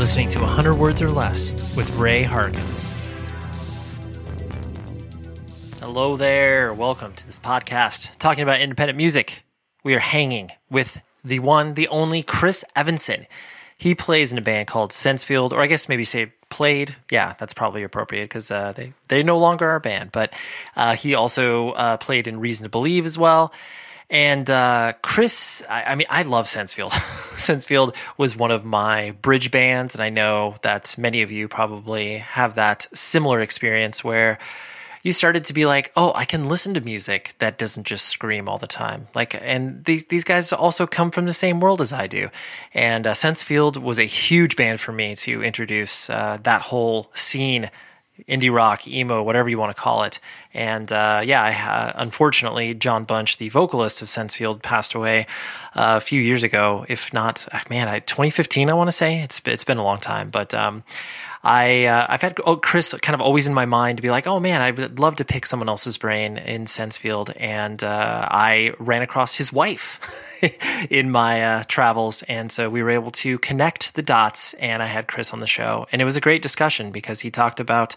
Listening to 100 Words or Less with Ray Harkins. Hello there. Welcome to this podcast talking about independent music. We are hanging with the one, the only Chris Evanson. He plays in a band called Sensefield, or I guess maybe say played. Yeah, that's probably appropriate because uh, they they no longer are a band. But uh, he also uh, played in Reason to Believe as well. And uh, Chris, I, I, mean, I love Sensefield. Sensefield was one of my bridge bands, and I know that many of you probably have that similar experience where you started to be like, oh, I can listen to music that doesn't just scream all the time. Like, and these these guys also come from the same world as I do. And uh, Sensefield was a huge band for me to introduce uh, that whole scene indie rock, emo, whatever you want to call it. And uh, yeah, I, uh, unfortunately, Jon Bunch, the vocalist of Sensefield, passed away uh, a few years ago. If not, ah, man, I, 2015, I want to say it's it's been a long time, but. Um, I uh, I've had oh, Chris kind of always in my mind to be like, oh man, I would love to pick someone else's brain in Sensefield, and uh, I ran across his wife in my uh, travels, and so we were able to connect the dots, and I had Chris on the show, and it was a great discussion because he talked about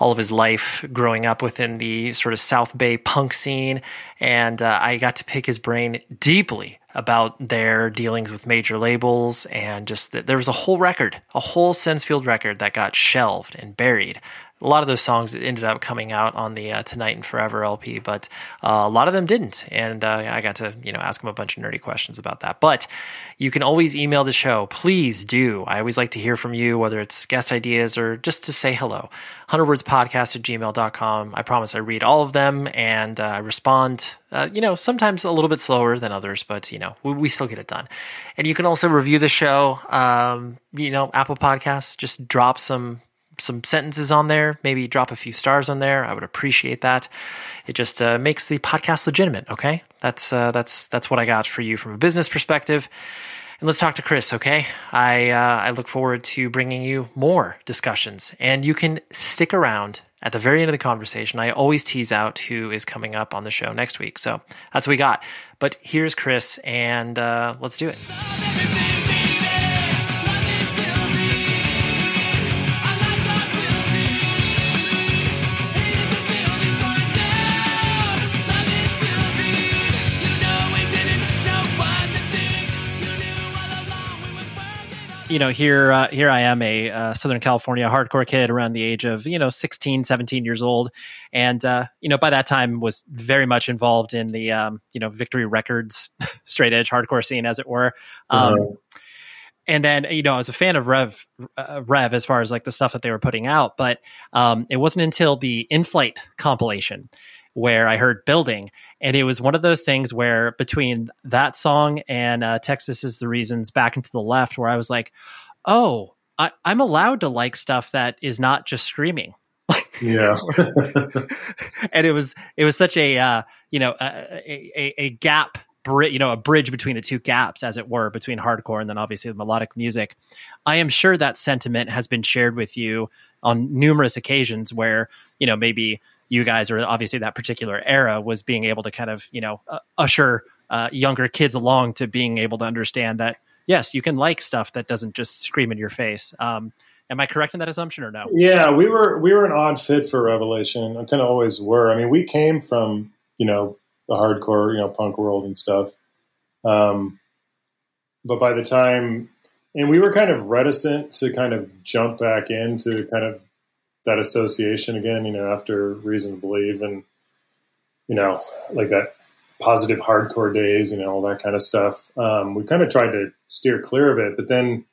all of his life growing up within the sort of South Bay punk scene. And uh, I got to pick his brain deeply about their dealings with major labels and just that there was a whole record, a whole Sensefield record that got shelved and buried a lot of those songs ended up coming out on the uh, Tonight and Forever LP, but uh, a lot of them didn't. And uh, I got to you know ask him a bunch of nerdy questions about that. But you can always email the show. Please do. I always like to hear from you, whether it's guest ideas or just to say hello. 100wordspodcast at gmail.com. I promise I read all of them and uh, I respond. Uh, you know, sometimes a little bit slower than others, but you know, we, we still get it done. And you can also review the show. Um, you know, Apple Podcasts, just drop some some sentences on there, maybe drop a few stars on there. I would appreciate that. It just uh, makes the podcast legitimate. Okay, that's uh, that's that's what I got for you from a business perspective. And let's talk to Chris. Okay, I uh, I look forward to bringing you more discussions, and you can stick around at the very end of the conversation. I always tease out who is coming up on the show next week, so that's what we got. But here's Chris, and uh, let's do it. You know, here uh, here I am, a uh, Southern California hardcore kid around the age of you know 16, 17 years old, and uh, you know by that time was very much involved in the um, you know Victory Records straight edge hardcore scene, as it were. Um. And then you know I was a fan of Rev uh, Rev as far as like the stuff that they were putting out, but um, it wasn't until the In Flight compilation where I heard building. And it was one of those things where between that song and uh, Texas is the Reasons Back and to the Left, where I was like, oh, I, am allowed to like stuff that is not just screaming. yeah. and it was, it was such a, uh, you know, a, a, a gap you know a bridge between the two gaps as it were between hardcore and then obviously the melodic music i am sure that sentiment has been shared with you on numerous occasions where you know maybe you guys or obviously that particular era was being able to kind of you know uh, usher uh, younger kids along to being able to understand that yes you can like stuff that doesn't just scream in your face. Um, am i correct in that assumption or no? Yeah we were we were an odd fit for revelation. I kind of always were. I mean we came from you know the hardcore you know punk world and stuff. Um, but by the time and we were kind of reticent to kind of jump back into kind of that association again, you know, after Reason to Believe and, you know, like that positive hardcore days, you know, all that kind of stuff. Um, we kind of tried to steer clear of it, but then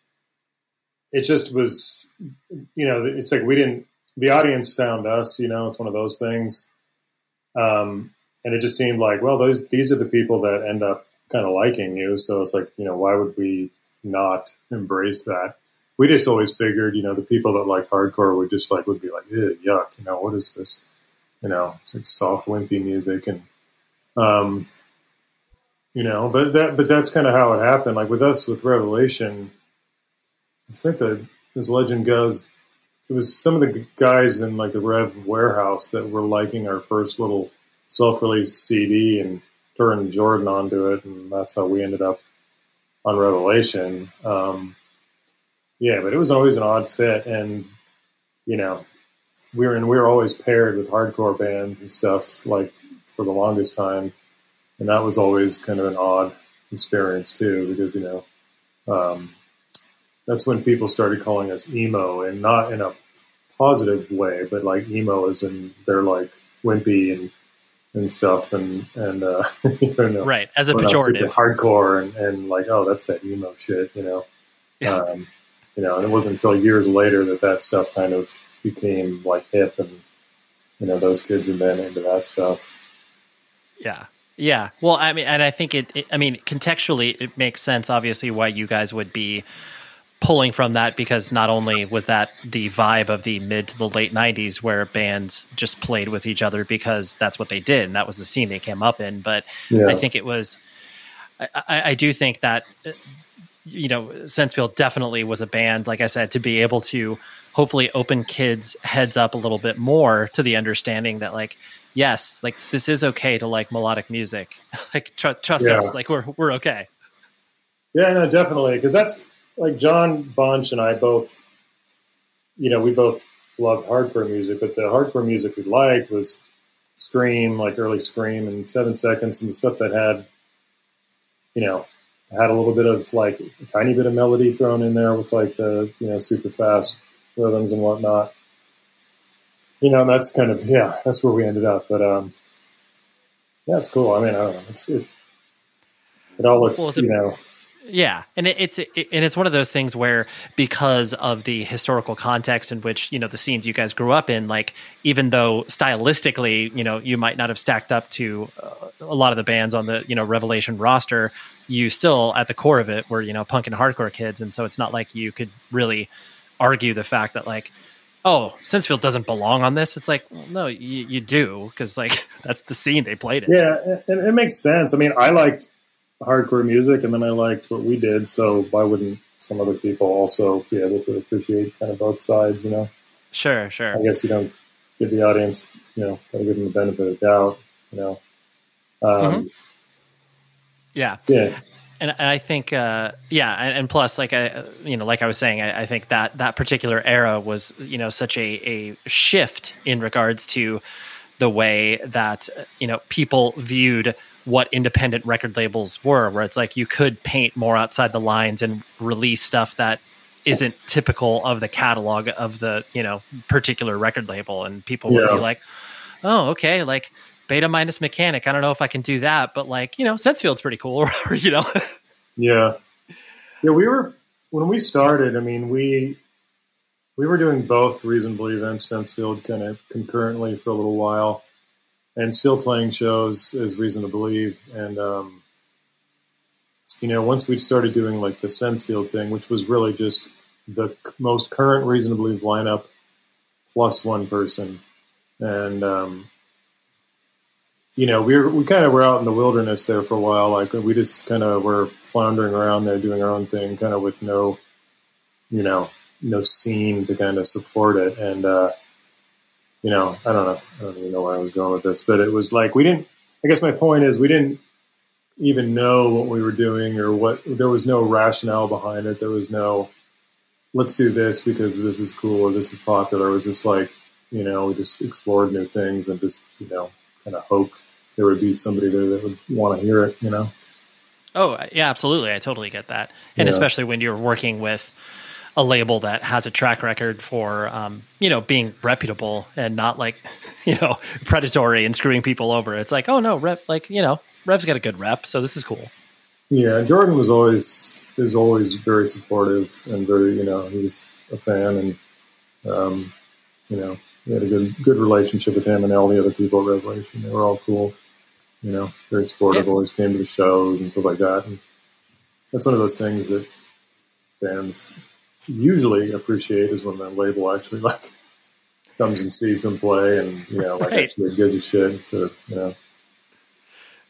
it just was, you know, it's like we didn't, the audience found us, you know, it's one of those things. Um, and it just seemed like, well, those, these are the people that end up kind of liking you. So it's like, you know, why would we not embrace that? We just always figured, you know, the people that like hardcore would just like would be like, yuck, you know, what is this? You know, it's like soft, wimpy music, and um, you know, but that but that's kind of how it happened. Like with us, with Revelation, I think that as legend goes, it was some of the guys in like the Rev warehouse that were liking our first little self-released CD and turned Jordan onto it, and that's how we ended up on Revelation. Um, yeah, but it was always an odd fit, and you know, we were and we were always paired with hardcore bands and stuff like for the longest time, and that was always kind of an odd experience too, because you know, um, that's when people started calling us emo, and not in a positive way, but like emo is in they're like wimpy and and stuff, and and uh, you know, right as a pejorative. hardcore, and, and like oh that's that emo shit, you know, Yeah. um, you know, and it wasn't until years later that that stuff kind of became like hip, and you know those kids have been into that stuff. Yeah. Yeah. Well, I mean, and I think it, it, I mean, contextually, it makes sense, obviously, why you guys would be pulling from that because not only was that the vibe of the mid to the late 90s where bands just played with each other because that's what they did and that was the scene they came up in, but Yeah, I think it was, I, I, I do think that, uh, you know, Sensefield definitely was a band, like I said, to be able to hopefully open kids' heads up a little bit more to the understanding that, like, yes, like this is okay to like melodic music. like, tr- trust Yeah. us, like we're we're okay. Yeah, no, definitely. Because that's like Jon Bunch and I both, you know, we both loved hardcore music, but the hardcore music we liked was Scream, like early Scream and Seven Seconds and the stuff that had, you know, had a little bit of like a tiny bit of melody thrown in there with like the, you know, super fast rhythms and whatnot. You know, and that's kind of, yeah, that's where we ended up. But, um, yeah, it's cool. I mean, I don't know. It's, it, it all looks, Well, you know, Yeah, and it, it's it, and it's one of those things where because of the historical context in which you know the scenes you guys grew up in, like even though stylistically, you know, you might not have stacked up to uh, a lot of the bands on the you know Revelation roster, you still at the core of it were you know punk and hardcore kids, and so it's not like you could really argue the fact that like. Oh, Sensefield doesn't belong on this. It's like, well, no, you, you do because like that's the scene they played it. Yeah, and it makes sense. I mean, I liked hardcore music, and then I liked what we did. So why wouldn't some other people also be able to appreciate kind of both sides? You know, Sure, sure. I guess you don't give the audience, you know, gotta give them the benefit of the doubt. You know, um, Yeah. yeah, and, and I think, uh, yeah, and, and plus, like I, you know, like I was saying, I, I think that that particular era was, you know, such a a shift in regards to the way that you know people viewed what independent record labels were, where it's like you could paint more outside the lines and release stuff that isn't typical of the catalog of the you know particular record label, and people would be like, oh, okay, like. Beta minus mechanic. I don't know if I can do that, but like you know, Sensefield's pretty cool. Or, you know, yeah, yeah. We were when we started. I mean, we we were doing both reasonably events, Sensefield, kind of concurrently for a little while, and still playing shows is Reason to Believe. And um, you know, once we started doing like the Sensefield thing, which was really just the most current Reason to Believe lineup plus one person, and um, you know, we were, we kind of were out in the wilderness there for a while. Like we just kind of were floundering around there, doing our own thing, kind of with no, you know, no scene to kind of support it. And uh, you know, I don't know, I don't even know where I was going with this, but it was like we didn't. I guess my point is we didn't even know what we were doing or what. There was no rationale behind it. There was no, let's do this because this is cool or this is popular. It was just like, you know, we just explored new things and just, you know, kind of hoped there would be somebody there that would want to hear it, you know? Oh, yeah, absolutely. I totally get that. And Yeah. especially when you're working with a label that has a track record for, um, you know, being reputable and not like, you know, predatory and screwing people over. It's like, oh no, rep, like, you know, Rev's got a good rep, so this is cool. Yeah, Jordan was always was always very supportive and very, you know, he was a fan and, um, you know, we had a good good relationship with him and all the other people at Revelation. They were all cool, you know, very supportive. Yeah. Always came to the shows and stuff like that. And that's one of those things that bands usually appreciate is when the label actually like comes and sees them play and you know like Right. actually gives a shit of you know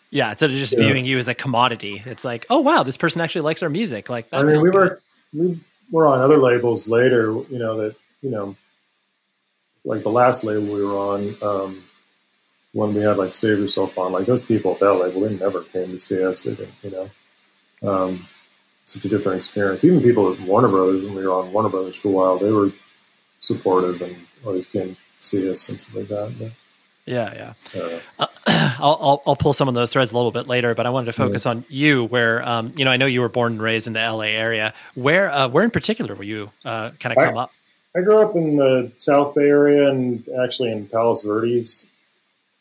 Yeah, instead of just Yeah. viewing you as a commodity, it's like, oh wow, this person actually likes our music. Like that I mean, we good. were we were on other labels later. You know that you know, like the last label we were on um, when we had like Save Yourself on. Like those people at that label, they never came to see us. They didn't, you know. Um, such a different experience. Even people at Warner Brothers, when we were on Warner Brothers for a while, they were supportive and always came to see us and stuff like that. But, yeah, yeah. Uh, uh, I'll, I'll, I'll pull some of those threads a little bit later, but I wanted to focus yeah. on you. Where um, you know, I know you were born and raised in the LA area. Where uh, where in particular were you uh, kind of come up? I grew up in the South Bay area and actually in Palos Verdes.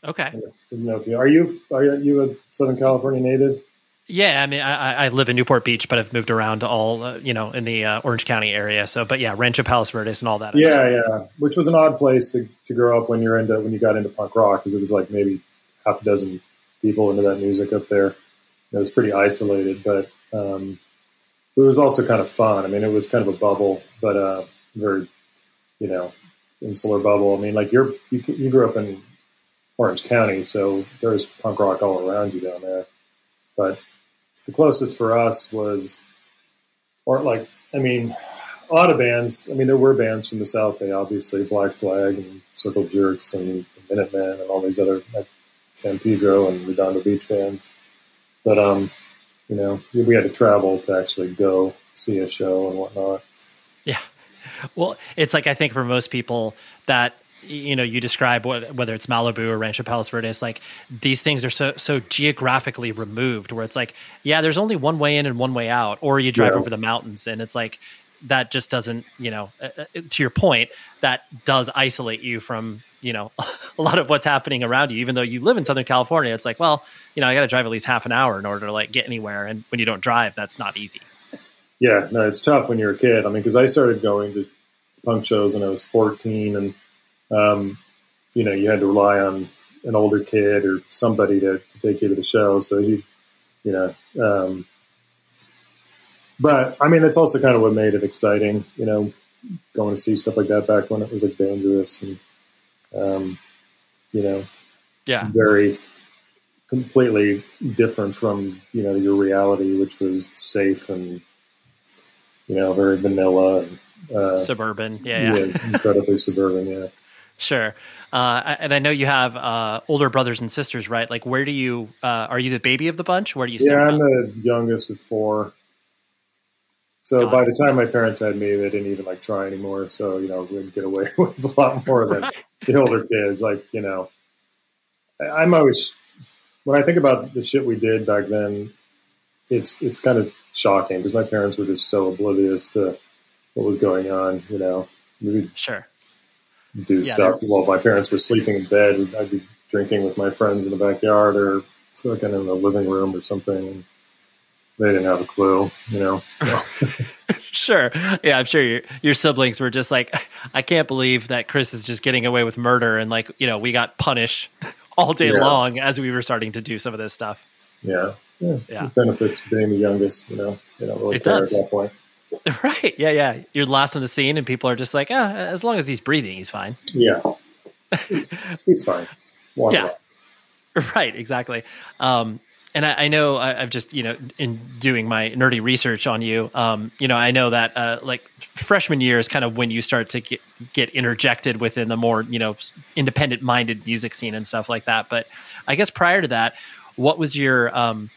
Okay. I don't know if you are you are you a Southern California native? Yeah, I mean, I, I, live in Newport Beach, but I've moved around all, uh, you know, in the uh, Orange County area. So, but yeah, Rancho Palos Verdes and all that. Yeah, yeah, which was an odd place to, to grow up when you're into when you got into punk rock because it was like maybe half a dozen people into that music up there. It was pretty isolated, but um, it was also kind of fun. I mean, it was kind of a bubble, but uh, very, you know, insular bubble. I mean, like you're you, you grew up in Orange County, so there's punk rock all around you down there, but the closest for us was, or like, I mean, a lot of bands. I mean, there were bands from the South Bay, obviously, Black Flag and Circle Jerks and Minutemen and all these other like San Pedro and Redondo Beach bands. But um, you know, we had to travel to actually go see a show and whatnot. Yeah. Well, it's like I think for most people that you know you describe what, whether it's Malibu or Rancho Palos Verdes, like these things are so so geographically removed, where it's like, yeah, there's only one way in and one way out, or you drive yeah. over the mountains, and it's like that just doesn't, you know, uh, uh to your point, that does isolate you from you know a lot of what's happening around you. Even though you live in Southern California, it's like, well, you know, I got to drive at least half an hour in order to like get anywhere, and when you don't drive, that's not easy. Yeah, no, it's tough when you're a kid. I mean, because I started going to punk shows when I was 14, and um, you know, you had to rely on an older kid or somebody to, to take you to the show. So he, you know, um, but I mean, it's also kind of what made it exciting, you know, going to see stuff like that back when it was like dangerous and, um, you know, yeah, very completely different from you know your reality, which was safe and you know very vanilla and uh, suburban. Yeah, yeah. yeah incredibly suburban. Yeah. Sure. Uh, and I know you have uh, older brothers and sisters, right? Like, where do you, uh, are you the baby of the bunch? Where do you stand? Yeah, I'm the youngest of four. So by the time my parents had me, they didn't even like try anymore. So, you know, we would get away with a lot more than the older kids. Like, you know, I'm always, when I think about the shit we did back then, it's, it's kind of shocking because my parents were just so oblivious to what was going on, you know. Sure do yeah, stuff while my parents were sleeping in bed. I'd be drinking with my friends in the backyard or fucking in the living room or something. They didn't have a clue, you know. So. sure, yeah, I'm sure your your siblings were just like, I can't believe that Chris is just getting away with murder, and like, you know, we got punished all day yeah. long as we were starting to do some of this stuff. Yeah, yeah, yeah. It benefits being the youngest, you know. You don't really it care does. at that point. Right. Yeah. Yeah. You're last on the scene, and people are just like, ah, as long as he's breathing, he's fine. Yeah. He's, he's fine. Walk yeah. Right. Exactly. Um, and I, I know I, have just you know in doing my nerdy research on you, um, you know I know that uh, like freshman year is kind of when you start to get get interjected within the more you know independent minded music scene and stuff like that. But I guess prior to that, what was your um,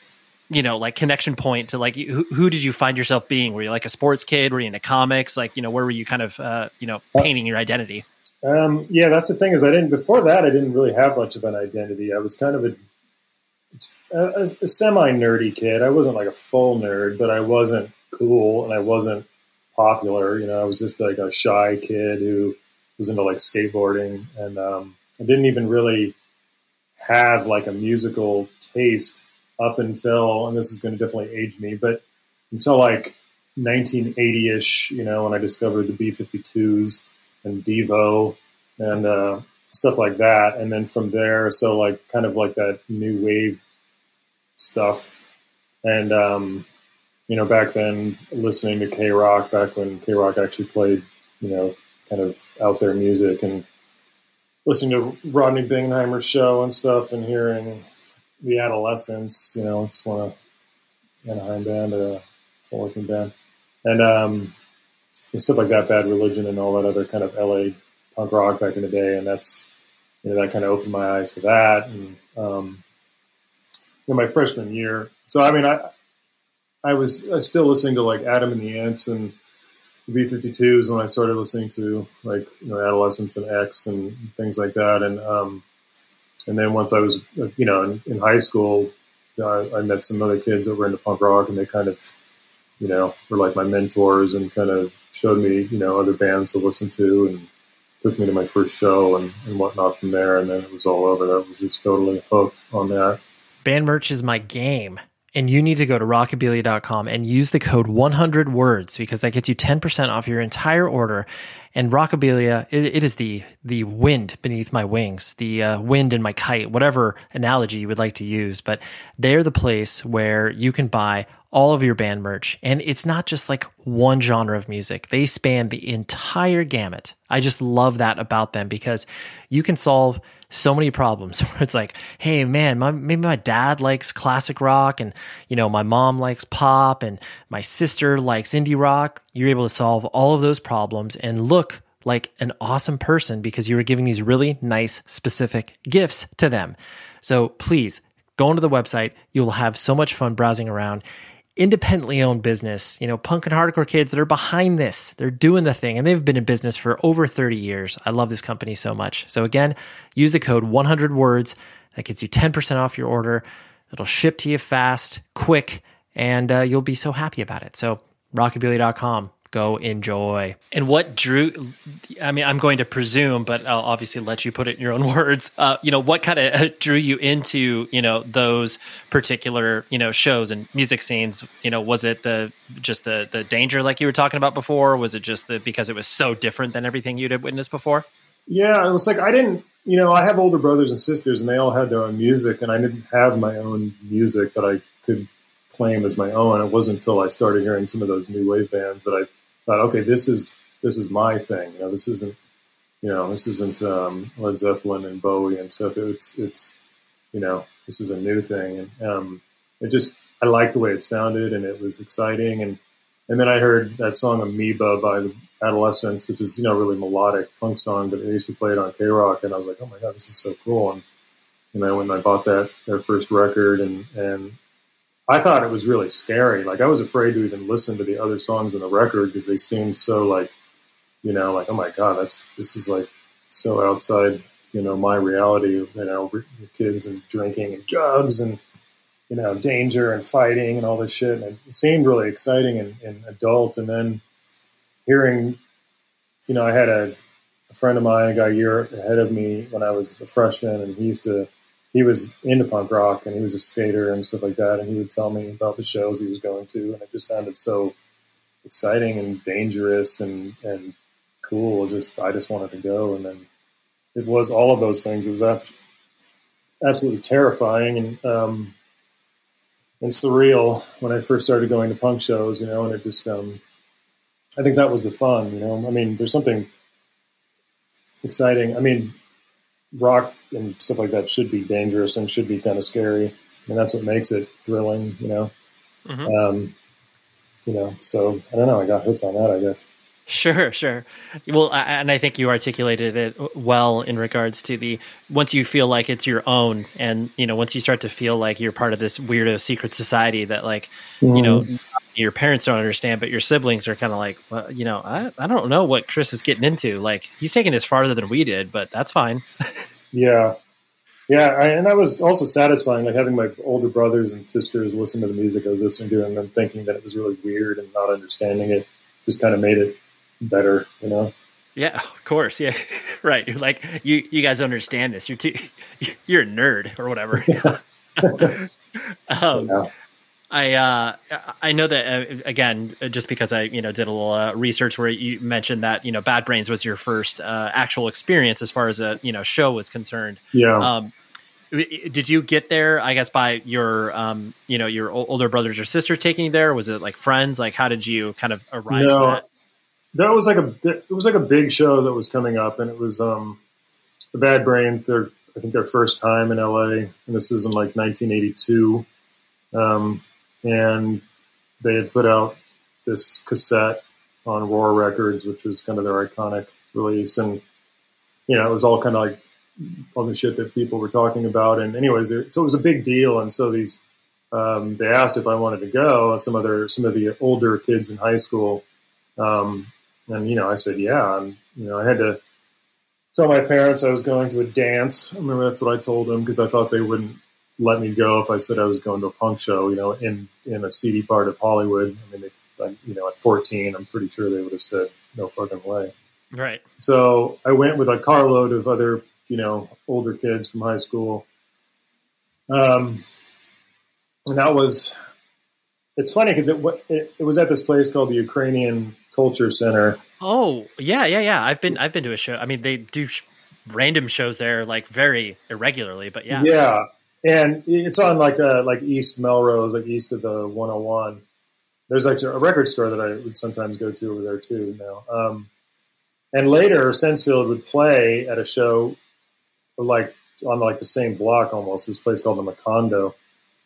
you know, like connection point to like who, who did you find yourself being? Were you like a sports kid? Were you into comics? Like, you know, where were you kind of, uh, you know, uh, painting your identity? Um, yeah, that's the thing is I didn't, before that, I didn't really have much of an identity. I was kind of a, a, a semi nerdy kid. I wasn't like a full nerd, but I wasn't cool and I wasn't popular. You know, I was just like a shy kid who was into like skateboarding and, um, I didn't even really have like a musical taste up until, and this is going to definitely age me, but until like 1980 ish, you know, when I discovered the B 52s and Devo and uh, stuff like that. And then from there, so like kind of like that new wave stuff. And, um, you know, back then listening to KROQ, back when KROQ actually played, you know, kind of out there music and listening to Rodney Bingenheimer's show and stuff and hearing the Adolescents, you know, just want to Anaheim band, a full working band, and um, stuff like that, Bad Religion, and all that other kind of LA punk rock back in the day, and that's you know that kind of opened my eyes to that, and um, in my freshman year. So I mean, I I was I still listening to like Adam and the Ants and B fifty two 52s when I started listening to like you know Adolescents and X and things like that. And um, and then once I was uh, you know in, in high school, I, I, met some other kids that were into punk rock, and they kind of you know were like my mentors and kind of showed me you know other bands to listen to and took me to my first show and, and whatnot from there. And then it was all over. That was just totally hooked on that. Band merch is my game and you need to go to rockabilia.com and use the code 100 words because that gets you 10% off your entire order. And rockabilia it, it is the the wind beneath my wings the uh, wind in my kite whatever analogy you would like to use. But they're the place where you can buy all of your band merch. And it's not just like one genre of music. They span the entire gamut. I just love that about them because you can solve so many problems where it's like, hey man, my, maybe my dad likes classic rock and you know my mom likes pop and my sister likes indie rock. You're able to solve all of those problems and look like an awesome person because you were giving these really nice specific gifts to them. So please go onto the website. You'll have so much fun browsing around independently owned business, you know, punk and hardcore kids that are behind this. They're doing the thing and they've been in business for over 30 years. I love this company so much. So again, use the code 100 words. That gets you 10% off your order. It'll ship to you fast, quick, and uh, you'll be so happy about it. So rockabilia.com go enjoy. And what drew, I mean, I'm going to presume, but I'll obviously let you put it in your own words. Uh, you know, what kind of drew you into, you know, those particular, you know, shows and music scenes? You know, was it the, just the, the danger like you were talking about before? Was it just the, because it was so different than everything you'd have witnessed before? Yeah, it was like I didn't, you know, I have older brothers and sisters, and they all had their own music, and I didn't have my own music that I could claim as my own. It wasn't until I started hearing some of those new wave bands that I thought, okay, this is this is my thing. You know, this isn't you know this isn't um, Led Zeppelin and Bowie and stuff. It's it's you know this is a new thing, and um, it just I liked the way it sounded, and it was exciting, and and then I heard that song Amoeba by the Adolescents, which is you know really melodic punk song, but they used to play it on KROQ, and I was like, oh my god, this is so cool, and you know when I bought that their first record, and and I thought it was really scary. Like I was afraid to even listen to the other songs on the record because they seemed so like, you know, like oh my god, that's this is like so outside, you know, my reality. You know, kids and drinking and drugs and you know danger and fighting and all this shit. And it seemed really exciting and, and adult. And then hearing, you know, I had a, a friend of mine, a guy a year ahead of me when I was a freshman, and he used to he was into punk rock and he was a skater and stuff like that. And he would tell me about the shows he was going to, and it just sounded so exciting and dangerous and and cool. Just I just wanted to go, and then it was all of those things. It was absolutely terrifying and um, and surreal when I first started going to punk shows, you know. And it just um, I think that was the fun, you know. I mean, there's something exciting. I mean, rock and stuff like that should be dangerous and should be kind of scary, and that's what makes it thrilling, you know. Mm-hmm. Um, you know, so I don't know. I got hooked on that, I guess. Sure, sure. Well, and I think you articulated it well in regards to the once you feel like it's your own, and you know, once you start to feel like you're part of this weirdo secret society that, like, mm-hmm. you know, mm-hmm. your parents don't understand, but your siblings are kind of like, well, you know, I, I don't know what Chris is getting into. Like, he's taking this farther than we did, but that's fine. yeah, yeah, I, and that was also satisfying, like having my older brothers and sisters listen to the music I was listening to, and them thinking that it was really weird and not understanding it, just kind of made it better, you know? Yeah, of course. Yeah, right. You're like you. You guys understand this. You're too. You're a nerd or whatever. Yeah. um, yeah. I uh, I know that uh, again, just because I you know did a little uh, research where you mentioned that you know Bad Brains was your first uh, actual experience as far as a you know show was concerned. Yeah. Um, did you get there? I guess by your um, you know your older brothers or sisters taking you there. Was it like friends? Like how did you kind of arrive? No, that was like a it was like a big show that was coming up, and it was um, the Bad Brains. Their I think their first time in LA, and this is in like 1982, um, and they had put out this cassette on ROIR Records, which was kind of their iconic release, and you know it was all kind of like all the shit that people were talking about, and anyways, it, so it was a big deal, and so these um, they asked if I wanted to go. Some other some of the older kids in high school, um, and you know, I said yeah. And you know, I had to tell my parents I was going to a dance. I remember that's what I told them because I thought they wouldn't let me go if I said I was going to a punk show. You know, in in a seedy part of Hollywood. I mean, they, you know, at 14, I'm pretty sure they would have said no fucking way. Right. So I went with a carload of other, you know, older kids from high school. Um, and that was, it's funny because it, it, it was at this place called the Ukrainian Culture Center. Oh yeah, yeah, yeah. I've been I've been to a show. I mean, they do sh- random shows there like very irregularly, but yeah, yeah. And it's on like uh, like East Melrose, like east of the 101. There's like a record store that I would sometimes go to over there too now. Um, and later, Sensefield would play at a show like on like the same block almost. This place called the Macondo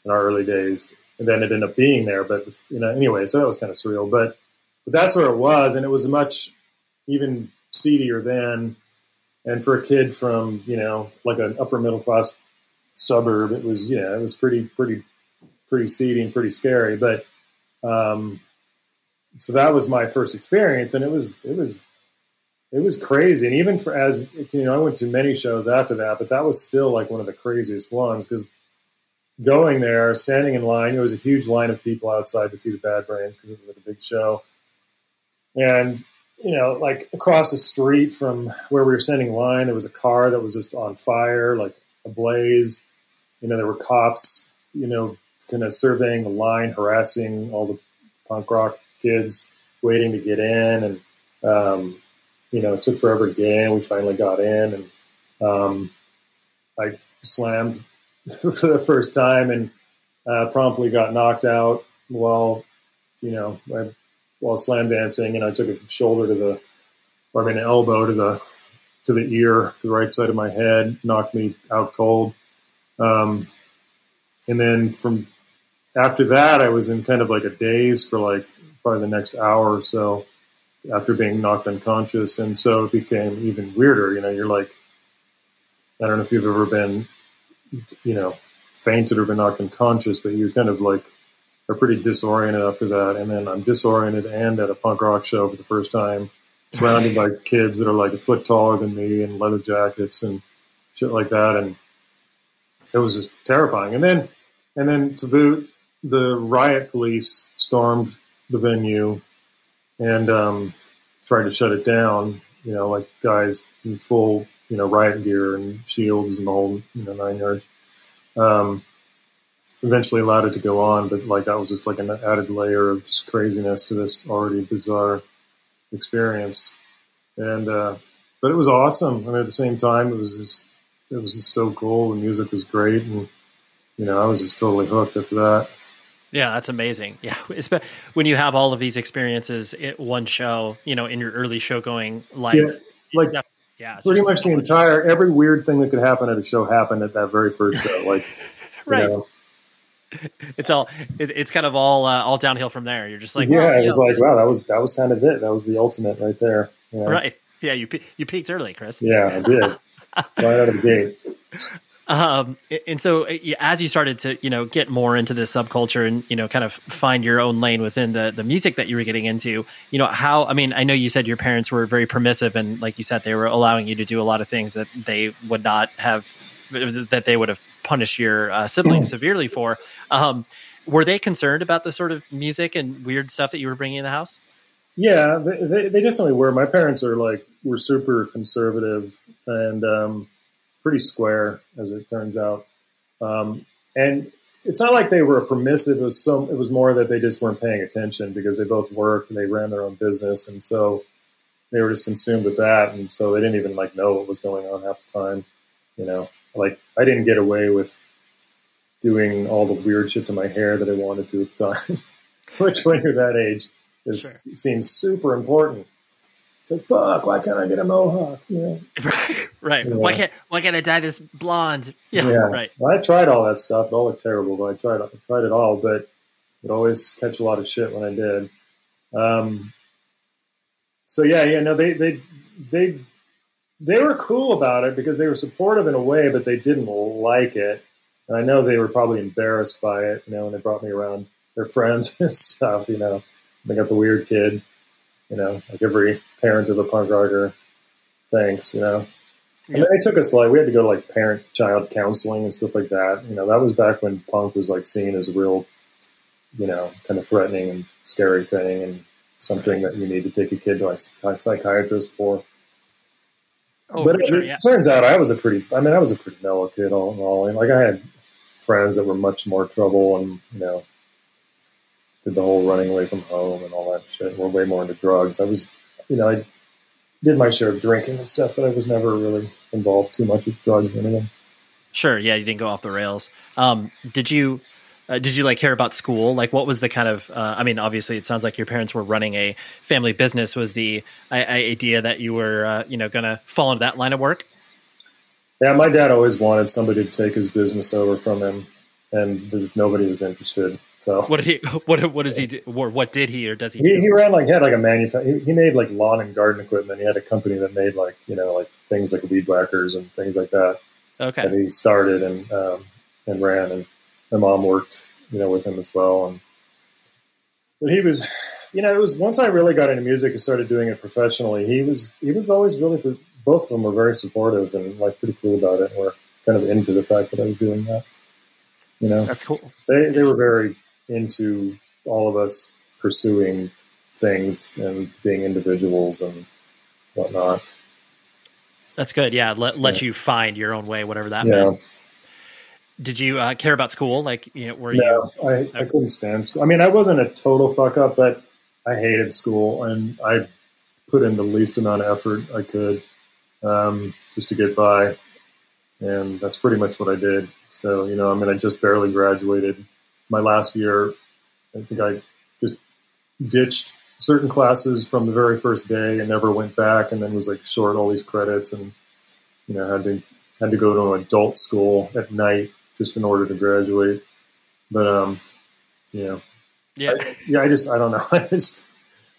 in our early days, and then it ended up being there. But you know, anyway, so that was kind of surreal. But but that's where it was, and it was much even seedier then. And for a kid from you know like an upper middle class suburb, it was yeah, it was pretty pretty pretty seedy and pretty scary. But um, so that was my first experience, and it was it was it was crazy. And even for as you know, I went to many shows after that, but that was still like one of the craziest ones because going there, standing in line, there was a huge line of people outside to see the Bad Brains because it was like a big show. And you know, like across the street from where we were standing in line, there was a car that was just on fire, like ablaze. You know, there were cops, you know, kind of surveying the line, harassing all the punk rock kids waiting to get in, and um, you know, it took forever to get in. We finally got in, and um, I slammed for the first time and uh, promptly got knocked out while, you know, I, while slam dancing, and I took a shoulder to the, or I mean, an elbow to the to the ear, the right side of my head, knocked me out cold. Um, and then from after that, I was in kind of like a daze for like probably the next hour or so after being knocked unconscious. And so it became even weirder. You know, you're like, I don't know if you've ever been, you know, fainted or been knocked unconscious, but you're kind of like, are pretty disoriented after that. And then I'm disoriented and at a punk rock show for the first time, surrounded by kids that are like a foot taller than me and leather jackets and shit like that. And it was just terrifying. And then, and then to boot, the riot police stormed the venue and um, tried to shut it down. You know, like guys in full, you know, riot gear and shields and the whole, you know, nine yards. Um, eventually allowed it to go on, but like that was just like an added layer of just craziness to this already bizarre experience. And uh, but it was awesome. I mean, at the same time, it was just it was just so cool. The music was great, and you know, I was just totally hooked after that. Yeah, that's amazing. Yeah, when you have all of these experiences at one show, you know, in your early show going life, yeah, like yeah, pretty much the entire every weird thing that could happen at a show happened at that very first show. Like, right. Know. It's all it, it's kind of all uh, all downhill from there. You're just like, yeah, well, it was know, like, wow, that was that was kind of it. That was the ultimate right there. You know? Right. Yeah, you you peaked early, Chris. Yeah, I did. right out of the gate. Um, and so as you started to, you know, get more into this subculture and, you know, kind of find your own lane within the, the music that you were getting into, you know, how, I mean, I know you said your parents were very permissive and like you said, they were allowing you to do a lot of things that they would not have, that they would have punished your uh, siblings severely for. Um, were they concerned about the sort of music and weird stuff that you were bringing in the house? Yeah, they, they, they definitely were. My parents are like, were super conservative and, um, pretty square, as it turns out. Um, and it's not like they were permissive. It was so. It was more that they just weren't paying attention because they both worked and they ran their own business, and so they were just consumed with that, and so they didn't even like know what was going on half the time. You know, like I didn't get away with doing all the weird shit to my hair that I wanted to at the time, which when you're that age is sure. seems super important. It's like, fuck, why can't I get a mohawk? Yeah. right. right. Yeah. Why can't why can't I dye this blonde? Yeah. yeah. Right. Well, I tried all that stuff. It all looked terrible, but I tried I tried it all, but would always catch a lot of shit when I did. Um, so yeah, yeah, no, they they they they were cool about it because they were supportive in a way, but they didn't like it. And I know they were probably embarrassed by it, you know, when they brought me around their friends and stuff, you know. They got the weird kid, you know, like every parent of a punk rocker thanks, you know. And then they took us like we had to go to like parent child counseling and stuff like that. You know, that was back when punk was like seen as a real, you know, kind of threatening and scary thing and something that you need to take a kid to a psychiatrist for. Oh, but it, sure, yeah. turns out I was a pretty, I mean, I was a pretty mellow kid all in all. Like I had friends that were much more trouble and, you know, did the whole running away from home and all that shit. We're way more into drugs. I was, you know, I did my share of drinking and stuff, but I was never really involved too much with drugs or anything. Sure. Yeah, you didn't go off the rails. Um, did you? Uh, did you like hear about school? Like, what was the kind of? Uh, I mean, obviously, it sounds like your parents were running a family business. Was the idea that you were, uh, you know, going to fall into that line of work? Yeah, my dad always wanted somebody to take his business over from him, and there's nobody was interested. So what did he? What what does he do? Or what did he or does he? He, he ran like he had like a manufacturer. He, he, made like lawn and garden equipment. He had a company that made like you know like things like weed whackers and things like that. Okay. That he started and um, and ran, and my mom worked you know with him as well. And but he was, you know, it was once I really got into music and started doing it professionally. He was he was always really both of them were very supportive and like pretty cool about it. and Were kind of into the fact that I was doing that. You know, that's cool. They they were very into all of us pursuing things and being individuals and whatnot. That's good. Yeah, let let yeah. you find your own way, whatever that yeah. meant. Did you uh, care about school? Like, you know, were no, you? I, I couldn't stand school. I mean, I wasn't a total fuck up, but I hated school, and I put in the least amount of effort I could um, just to get by, and that's pretty much what I did. So, you know, I mean, I just barely graduated my last year, I think I just ditched certain classes from the very first day and never went back, and then was like short all these credits, and you know had to had to go to an adult school at night just in order to graduate. But um, you know, yeah, I, yeah, I just I don't know, I just.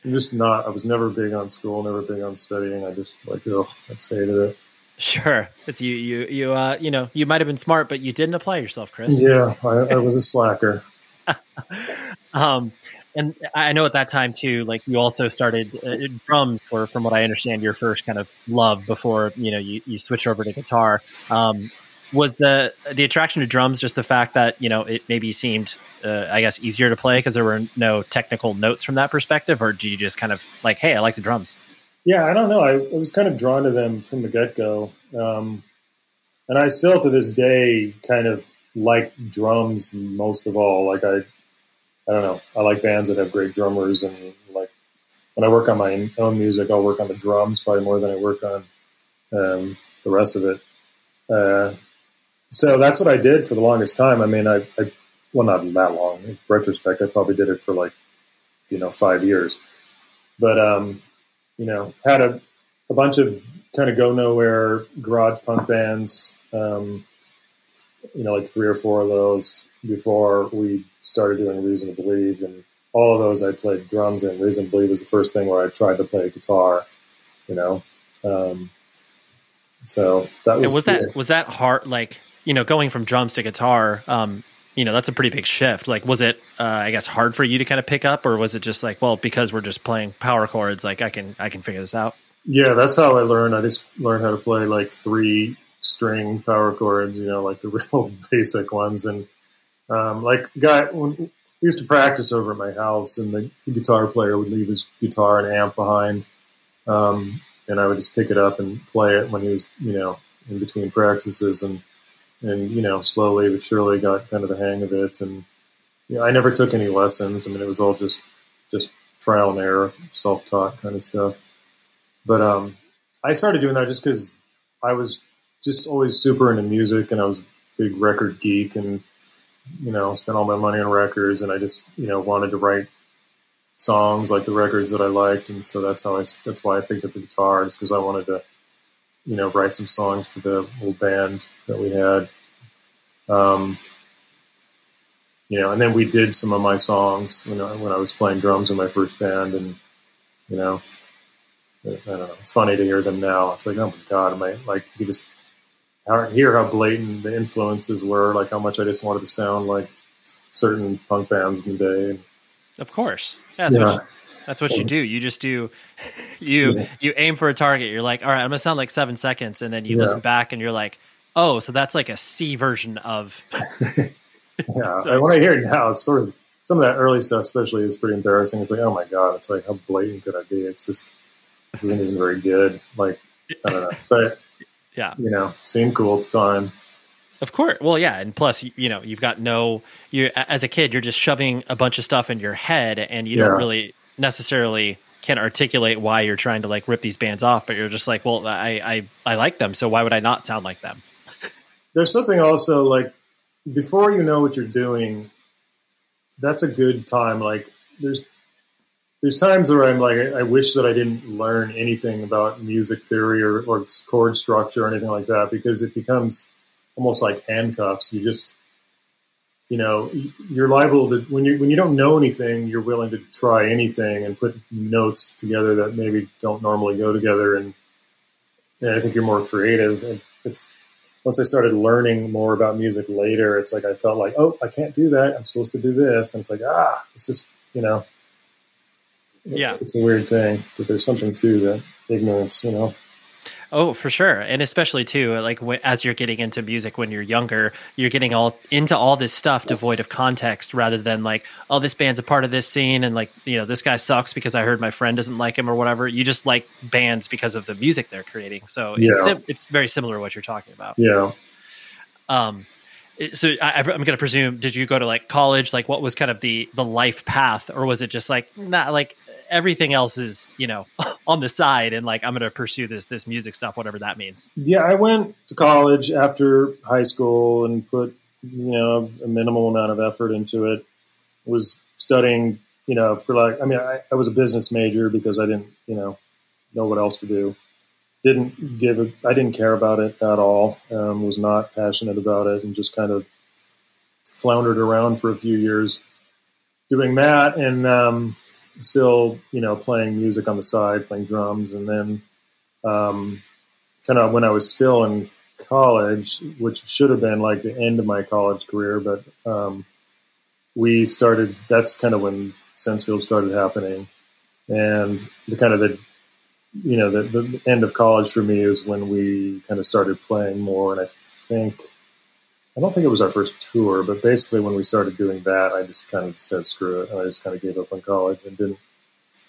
I'm just not. I was never big on school, never big on studying. I just like, oh, I hated it. Sure, it's you. You you uh you know you might have been smart, but you didn't apply yourself, Chris. Yeah, I, I was a slacker. um, and I know at that time too, like you also started uh, drums were, from what I understand, your first kind of love before you know you, you switch over to guitar. Um, was the the attraction to drums just the fact that you know it maybe seemed uh, I guess easier to play because there were no technical notes from that perspective, or do you just kind of like, hey, I like the drums? Yeah, I don't know. I, I was kind of drawn to them from the get go. Um, and I still to this day kind of like drums most of all. Like I, I don't know. I like bands that have great drummers, and like when I work on my own music, I'll work on the drums probably more than I work on um, the rest of it. Uh, so that's what I did for the longest time. I mean, I, I well, not that long. In retrospect, I probably did it for like you know five years, but um, you know, had a, a bunch of kind of go nowhere garage punk bands, um, you know, like three or four of those before we started doing Reason to Believe. And all of those I played drums in. Reason to Believe was the first thing where I tried to play guitar, you know. Um, so that was. And was that was that hard? Like you know, going from drums to guitar. Um, you know that's a pretty big shift. Like was it uh, i guess hard for you to kind of pick up or was it just like well because we're just playing power chords like i can i can figure this out? Yeah that's how i learned. I just learned how to play like three string power chords you know like the real basic ones. And um, like guy we used to practice over at my house and the, guitar player would leave his guitar and amp behind um, and i would just pick it up and play it when he was you know in between practices. And and you know, slowly but surely got kind of the hang of it. And yeah, I never took any lessons. I mean, it was all just just trial and error, self taught kind of stuff. But um, I started doing that just because I was just always super into music, and I was a big record geek, and you know, spent all my money on records, and I just you know wanted to write songs like the records that I liked, and so that's how I that's why I picked up the guitar, is because I wanted to you know, write some songs for the old band that we had. Um, you know, and then we did some of my songs, you know, when I was playing drums in my first band, and you know, I don't know. It's funny to hear them now. It's like, oh my god, am I like you just hear how blatant the influences were, like how much I just wanted to sound like certain punk bands in the day. Of course, yeah, that's yeah. what that's what you do. You just do you yeah. you aim for a target. You're like, all right, I'm gonna sound like seven seconds, and then you yeah. listen back and you're like, oh, so that's like a C version of. yeah, so, when I hear it now, it's sort of some of that early stuff, especially, is pretty embarrassing. It's like, oh my god, it's like how blatant could I be? It's just this isn't even very good. Like I don't know, but yeah, you know, seemed cool at the time. Of course. Well, yeah, and plus, you know, you've got no. You as a kid, you're just shoving a bunch of stuff in your head, and you yeah. don't really necessarily can articulate why you're trying to like rip these bands off. But you're just like, well, I I, I like them, so why would I not sound like them? There's something also like before you know what you're doing. That's a good time. Like there's there's times where I'm like, I wish that I didn't learn anything about music theory or, or chord structure or anything like that because it becomes almost like handcuffs. You just, you know, you're liable to when you when you don't know anything, you're willing to try anything and put notes together that maybe don't normally go together. And, and I think you're more creative. And it's once I started learning more about music later, it's like I felt like, oh, I can't do that. I'm supposed to do this, and it's like, ah, it's just you know yeah, it's a weird thing, but there's something to that ignorance, you know. Oh, for sure, and especially too, like as you're getting into music when you're younger, you're getting all into all this stuff devoid of context, rather than like, oh, this band's a part of this scene, and like, you know, this guy sucks because I heard my friend doesn't like him or whatever. You just like bands because of the music they're creating. So yeah. it's, it's very similar to what you're talking about. Yeah. Um, so I, am going to presume, did you go to like college? Like, what was kind of the the life path, or was it just like not like everything else is you know on the side and like i'm to pursue this this music stuff whatever that means. Yeah i went to college after high school and put you know a minimal amount of effort into it. Was studying you know for like i mean i, I was a business major because i didn't you know know what else to do. Didn't give it i didn't care about it at all. Um, was not passionate about it and just kind of floundered around for a few years doing that. And um, still, you know, playing music on the side, playing drums, and then um, kind of when I was still in college, which should have been like the end of my college career, but um, we started. That's kind of when Sensefield started happening, and the kind of the you know the, the end of college for me is when we kind of started playing more, and I think I don't think it was our first tour, but basically when we started doing that, I just kind of said screw it, and I just kind of gave up on college and didn't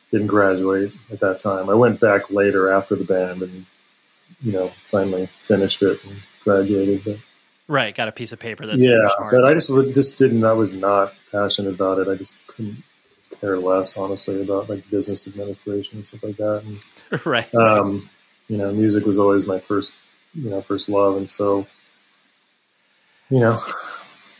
didn't graduate at that time. I went back later after the band, and you know finally finished it and graduated. But right, got a piece of paper that's yeah, but I just just didn't. I was not passionate about it. I just couldn't care less, honestly, about like business administration and stuff like that. And, right. Um, you know, music was always my first, you know, first love, and so you know.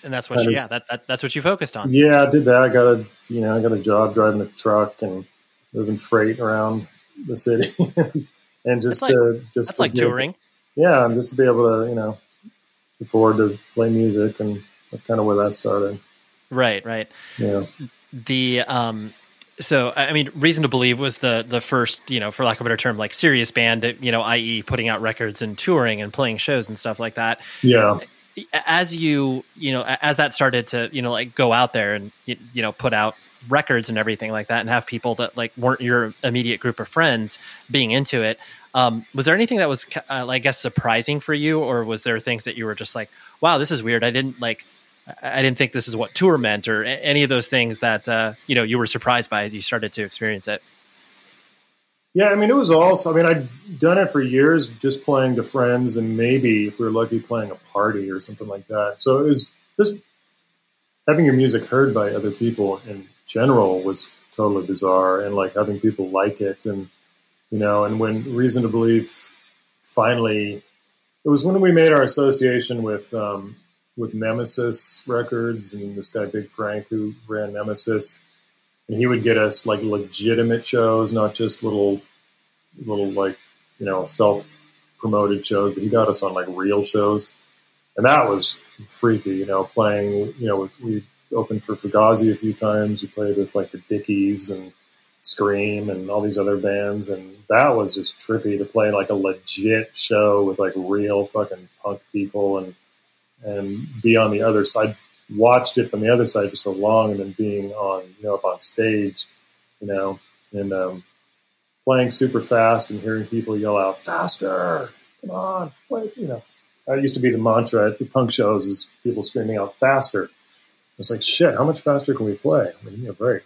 And that's what, you, yeah, that, that, that's what you focused on. Yeah, I did that. I got a, you know, I got a job driving a truck and moving freight around the city, and just like, to just that's like touring. yeah, just to be able to, you know, afford to play music, and that's kind of where that started. Right, right. Yeah. The um, so I mean, Reason to Believe was the the first, you know, for lack of a better term, like serious band, you know, i.e., putting out records and touring and playing shows and stuff like that. Yeah as you you know as that started to you know like go out there and you, know put out records and everything like that and have people that like weren't your immediate group of friends being into it um, was there anything that was uh, i guess surprising for you? Or was there things that you were just like wow this is weird. I didn't like i didn't think this is what tour meant or any of those things that uh, you know you were surprised by as you started to experience it yeah, I mean, it was also, I mean, I'd done it for years just playing to friends and maybe if we were lucky playing a party or something like that. So it was just having your music heard by other people in general was totally bizarre and like having people like it. And, you know, and when Reason to Believe finally, it was when we made our association with, um, with Nemesis Records and this guy, Big Frank, who ran Nemesis and he would get us like legitimate shows, not just little, little like you know self promoted shows, but he got us on like real shows, and that was freaky. You know, playing. You know, we opened for Fugazi a few times. We played with like the Dickies and Scream and all these other bands, and that was just trippy to play like a legit show with like real fucking punk people and and be on the other side. Watched it from the other side for so long, and then being on you know up on stage, you know, and um, playing super fast and hearing people yell out faster, come on, play, you know. That used to be the mantra at the punk shows is people screaming out faster. It's like shit. How much faster can we play? I mean, give me a break.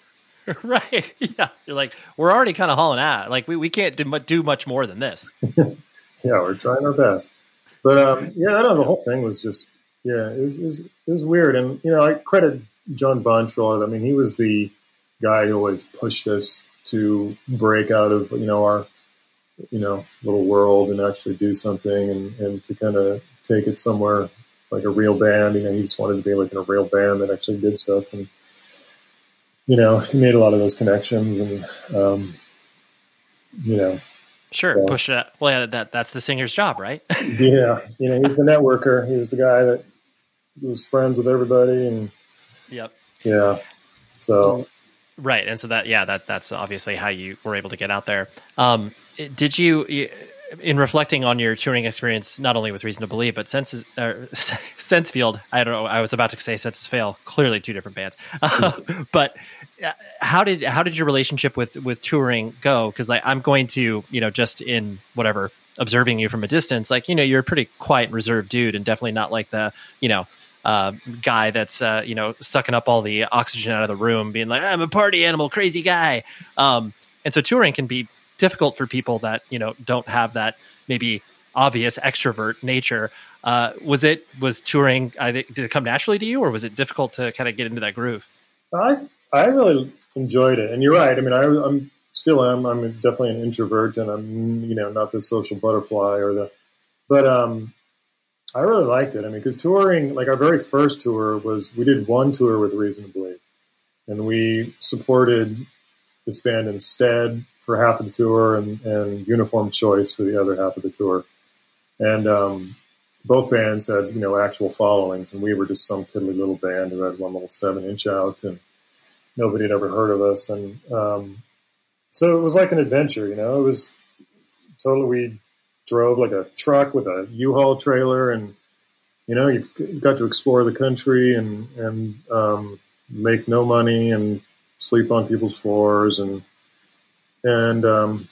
right. Yeah. You're like, we're already kind of hauling out. Like, we, we can't do, do much more than this. yeah, we're trying our best. But um, yeah, I don't know. The whole thing was just, yeah, it was, it was, it was weird. And, you know, I credit Jon Bunch for all of it. I mean, he was the guy who always pushed us to break out of, you know, our, you know, little world and actually do something and, and to kind of take it somewhere like a real band. You know, he just wanted to be like in a real band that actually did stuff. And, you know, he made a lot of those connections and, um, you know, Sure, so, push it. Out. Well, yeah, that that's the singer's job, right? yeah, you know, he's the networker. He was the guy that was friends with everybody, and yep, yeah. So right, and so that yeah, that that's obviously how you were able to get out there. Um, did you? in reflecting on your touring experience, not only with Reason to Believe, but Senses, uh, Sensefield, I don't know. I was about to say Senses Fail. Clearly, two different bands. but uh, how did how did your relationship with with touring go? Because like I'm going to you know just in whatever observing you from a distance, like you know you're a pretty quiet, reserved dude, and definitely not like the you know uh, guy that's uh, you know sucking up all the oxygen out of the room, being like I'm a party animal, crazy guy. Um, and so touring can be difficult for people that you know don't have that maybe obvious extrovert nature. Uh, was it was touring? Did it come naturally to you, or was it difficult to kind of get into that groove? I I really enjoyed it, and you're right. I mean, I, am still am. I'm definitely an introvert, and I'm you know not the social butterfly or the, but um, I really liked it. I mean, because touring, like our very first tour was we did one tour with Reason to Believe, and we supported this band instead for half of the tour and, and Uniform Choice for the other half of the tour. And um, both bands had, you know, actual followings, and we were just some piddly little band who had one little seven inch out, and nobody had ever heard of us. And um, so it was like an adventure, you know. It was totally, we drove like a truck with a U-Haul trailer, and, you know, you've got to explore the country and, and um, make no money and sleep on people's floors and and um,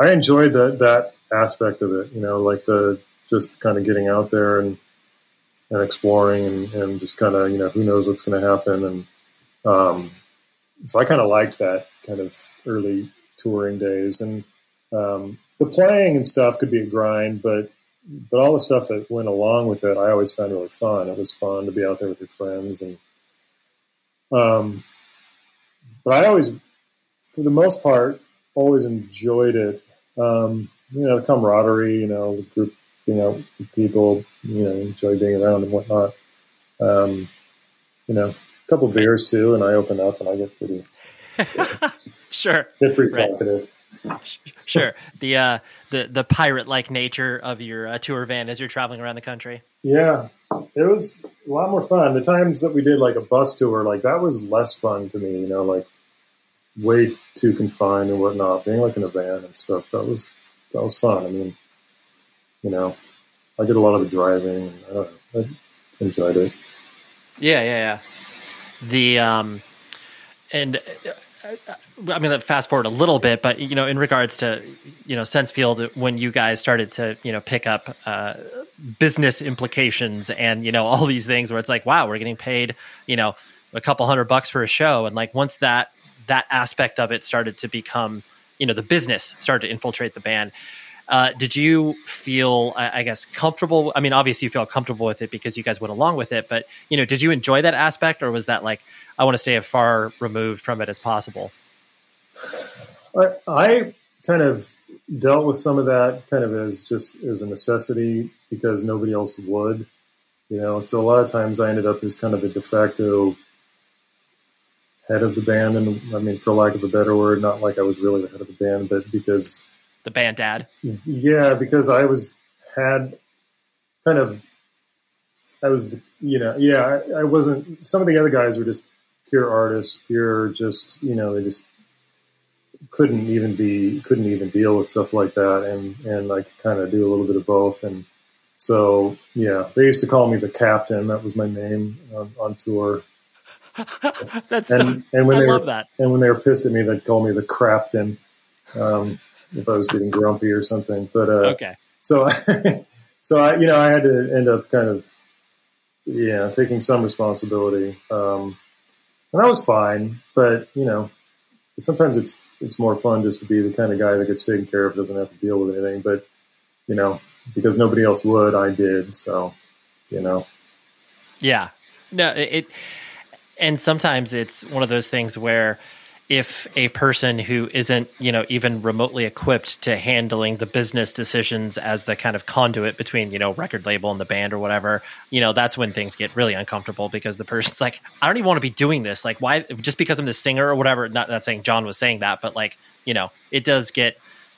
I enjoyed that that aspect of it. You know, like the just kind of getting out there and and exploring and, and just kind of you know who knows what's going to happen and um, so I kind of liked that kind of early touring days and um, the playing and stuff could be a grind, but but all the stuff that went along with it, I always found really fun. It was fun to be out there with your friends and um, but I always, for the most part, always enjoyed it. Um, you know, the camaraderie, you know, the group you know, people, you know, enjoy being around and whatnot. Um, you know, a couple beers too, and I open up and I get pretty sure, get pretty talkative. sure, the uh, the the pirate like nature of your uh, tour van as you're traveling around the country. Yeah, it was a lot more fun. The times that we did like a bus tour, like that was less fun to me. You know, like way too confined and whatnot. Being like in a van and stuff that was that was fun. I mean, you know, I did a lot of the driving. And I don't know, I enjoyed it. Yeah, yeah, yeah. The um, and going to fast forward a little bit, but you know, in regards to you know Sensefield, when you guys started to you know pick up uh, business implications and you know all these things where it's like, wow, we're getting paid, you know, a couple hundred bucks for a show, and like once that that aspect of it started to become, you know, the business started to infiltrate the band. Uh, did you feel, I guess, comfortable? I mean, obviously you feel comfortable with it because you guys went along with it, but you know, did you enjoy that aspect, or was that like, I want to stay as far removed from it as possible? I, I kind of dealt with some of that kind of as just as a necessity because nobody else would, you know. So a lot of times I ended up as kind of the de facto head of the band, and I mean, for lack of a better word, not like I was really the head of the band, but because the band dad. Yeah, because I was had kind of I was the, you know yeah I, I, wasn't some of the other guys were just pure artists pure just you know they just couldn't even be couldn't even deal with stuff like that, and and I could kind of do a little bit of both, and so yeah, they used to call me the captain. That was my name on, on tour. That's and, and when I they love were, that. And when they were pissed at me, they'd call me the crapton um, if I was getting grumpy or something. But uh, okay, so so I you know I had to end up kind of yeah taking some responsibility, um, and I was fine. But you know sometimes it's it's more fun just to be the kind of guy that gets taken care of, doesn't have to deal with anything. But you know, because nobody else would, I did. So, you know. Yeah. No, it, and sometimes it's one of those things where if a person who isn't, you know, even remotely equipped to handling the business decisions as the kind of conduit between, you know, record label and the band or whatever, you know, that's when things get really uncomfortable because the person's like, I don't even want to be doing this. Like, why? Just because I'm the singer or whatever. Not not saying Jon was saying that, but like, you know, it does get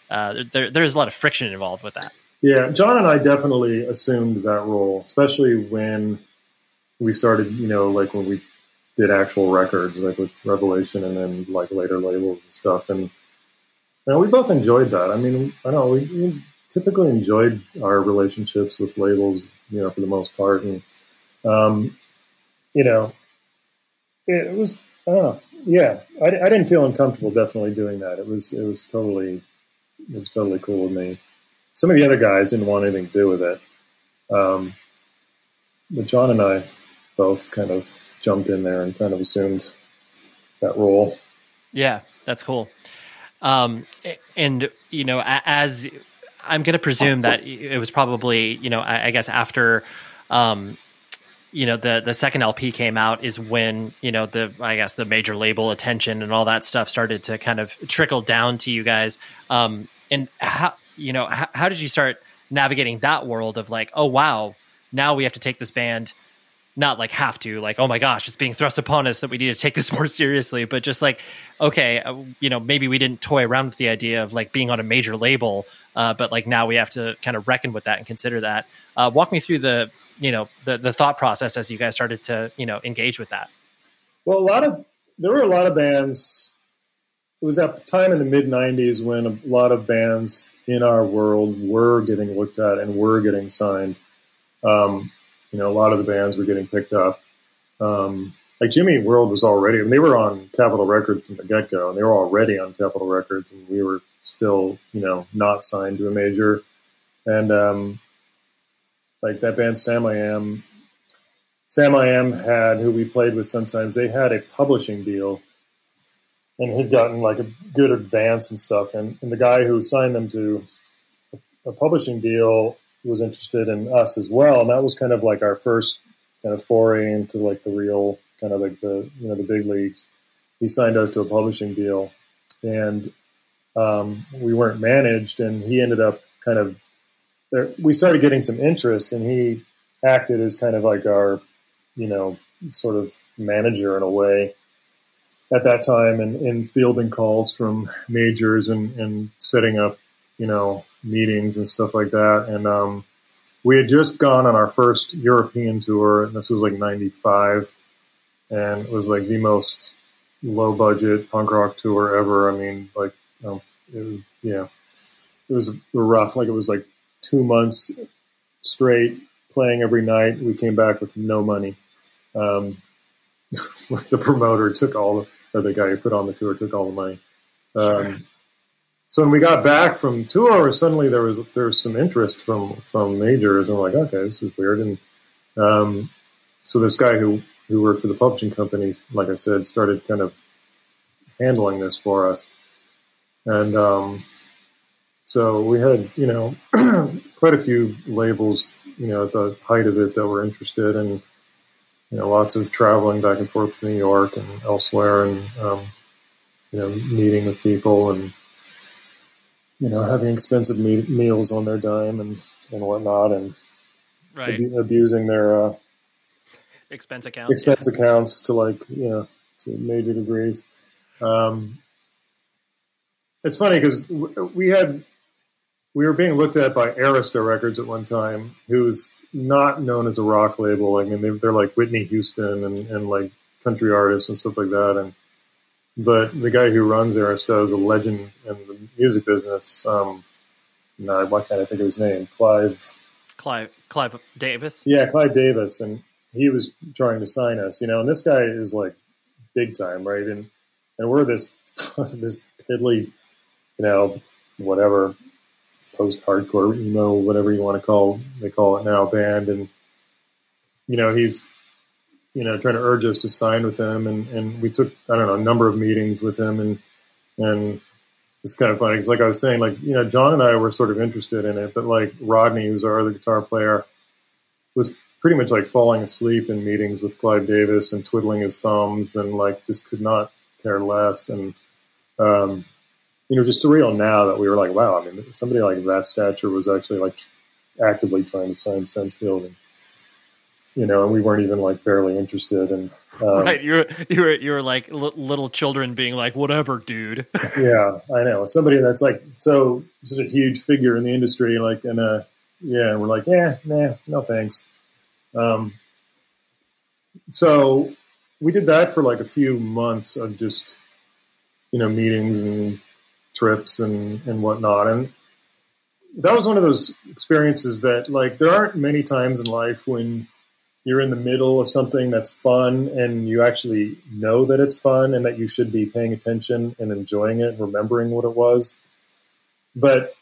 uh, there. There's a lot of friction involved with that. Yeah, Jon and I definitely assumed that role, especially when we started. You know, like when we did actual records, like with Revelation, and then like later labels and stuff. And you know, we both enjoyed that. I mean, I don't know we, we typically enjoyed our relationships with labels, you know, for the most part, and um, you know, it, was. I don't know. Yeah, I, I didn't feel uncomfortable definitely doing that. It was it was totally it was totally cool with me some of the other guys didn't want anything to do with it. Um, but Jon and I both kind of jumped in there and kind of assumed that role. Yeah, that's cool. Um, and you know, as I'm going to presume that it was probably you know, I, guess after. Um, you know the the second LP came out is when you know the I guess the major label attention and all that stuff started to kind of trickle down to you guys. Um, and how you know, how, how did you start navigating that world of like, oh wow, now we have to take this band not like have to like oh my gosh it's being thrust upon us that we need to take this more seriously but just like okay uh, you know maybe we didn't toy around with the idea of like being on a major label uh, but like now we have to kind of reckon with that and consider that uh, walk me through the you know the the thought process as you guys started to you know engage with that well a lot of there were a lot of bands it was at the time in the mid 90s when a lot of bands in our world were getting looked at and were getting signed. Um, you know, a lot of the bands were getting picked up. Um, like Jimmy World was already, I mean, they were on Capitol Records from the get go, and they were already on Capitol Records, and we were still, you know, not signed to a major. And um, like that band Sam I Am, Sam I Am had, who we played with sometimes, they had a publishing deal and had gotten like a good advance and stuff. And, and the guy who signed them to a, a publishing deal was interested in us as well. And that was kind of like our first kind of foray into like the real kind of like the, you know, the big leagues. He signed us to a publishing deal and um, we weren't managed and he ended up kind of, there, we started getting some interest and he acted as kind of like our, you know, sort of manager in a way at that time and, and fielding calls from majors and, and setting up, you know, meetings and stuff like that. And um, we had just gone on our first European tour, and this was like 95, and it was like the most low budget punk rock tour ever. I mean, like, know, it was, yeah, it was rough. Like, it was like two months straight playing every night. We came back with no money. Um, the promoter took all the or the guy who put on the tour took all the money. Um. So when we got back from tour, suddenly there was there was some interest from from majors, and we're like, okay, this is weird. And um, so this guy who who worked for the publishing companies, like I said, started kind of handling this for us, and um, so we had you know quite a few labels, you know, at the height of it that were interested, and you know, lots of traveling back and forth to New York and elsewhere, and um, you know, meeting with people and you know, having expensive me- meals on their dime and and whatnot, and right. ab- abusing their uh, expense accounts, expense yeah. accounts to like you know to major degrees. Um, it's funny because we had we were being looked at by Arista Records at one time, who's not known as a rock label. I mean, they're, they're like Whitney Houston and, and like country artists and stuff like that. And but the guy who runs Arista is a legend in the music business. Um, no, why can't I think of his name? Clive. Clive. Clive Davis. Yeah, Clive Davis, and he was trying to sign us, you know. And this guy is like big time, right? And and we're this this piddly, you know, whatever post hardcore emo, whatever you want to call they call it now, band, and you know he's you know trying to urge us to sign with him, and and we took I don't know a number of meetings with him, and and it's kind of funny because like I was saying, like you know Jon and I were sort of interested in it, but like Rodney, who's our other guitar player, was pretty much like falling asleep in meetings with Clive Davis and twiddling his thumbs and like just could not care less. And um, you know just surreal now that we were like wow I mean somebody like that stature was actually like actively trying to sign Sensefield and you know and we weren't even like barely interested and um, right you were you were you were like l- little children being like whatever dude yeah I know somebody that's like so such a huge figure in the industry like and uh yeah we're like yeah nah no thanks um, so we did that for like a few months of just, you know, meetings and trips and, and whatnot. And that was one of those experiences that like there aren't many times in life when you're in the middle of something that's fun and you actually know that it's fun and that you should be paying attention and enjoying it and remembering what it was. But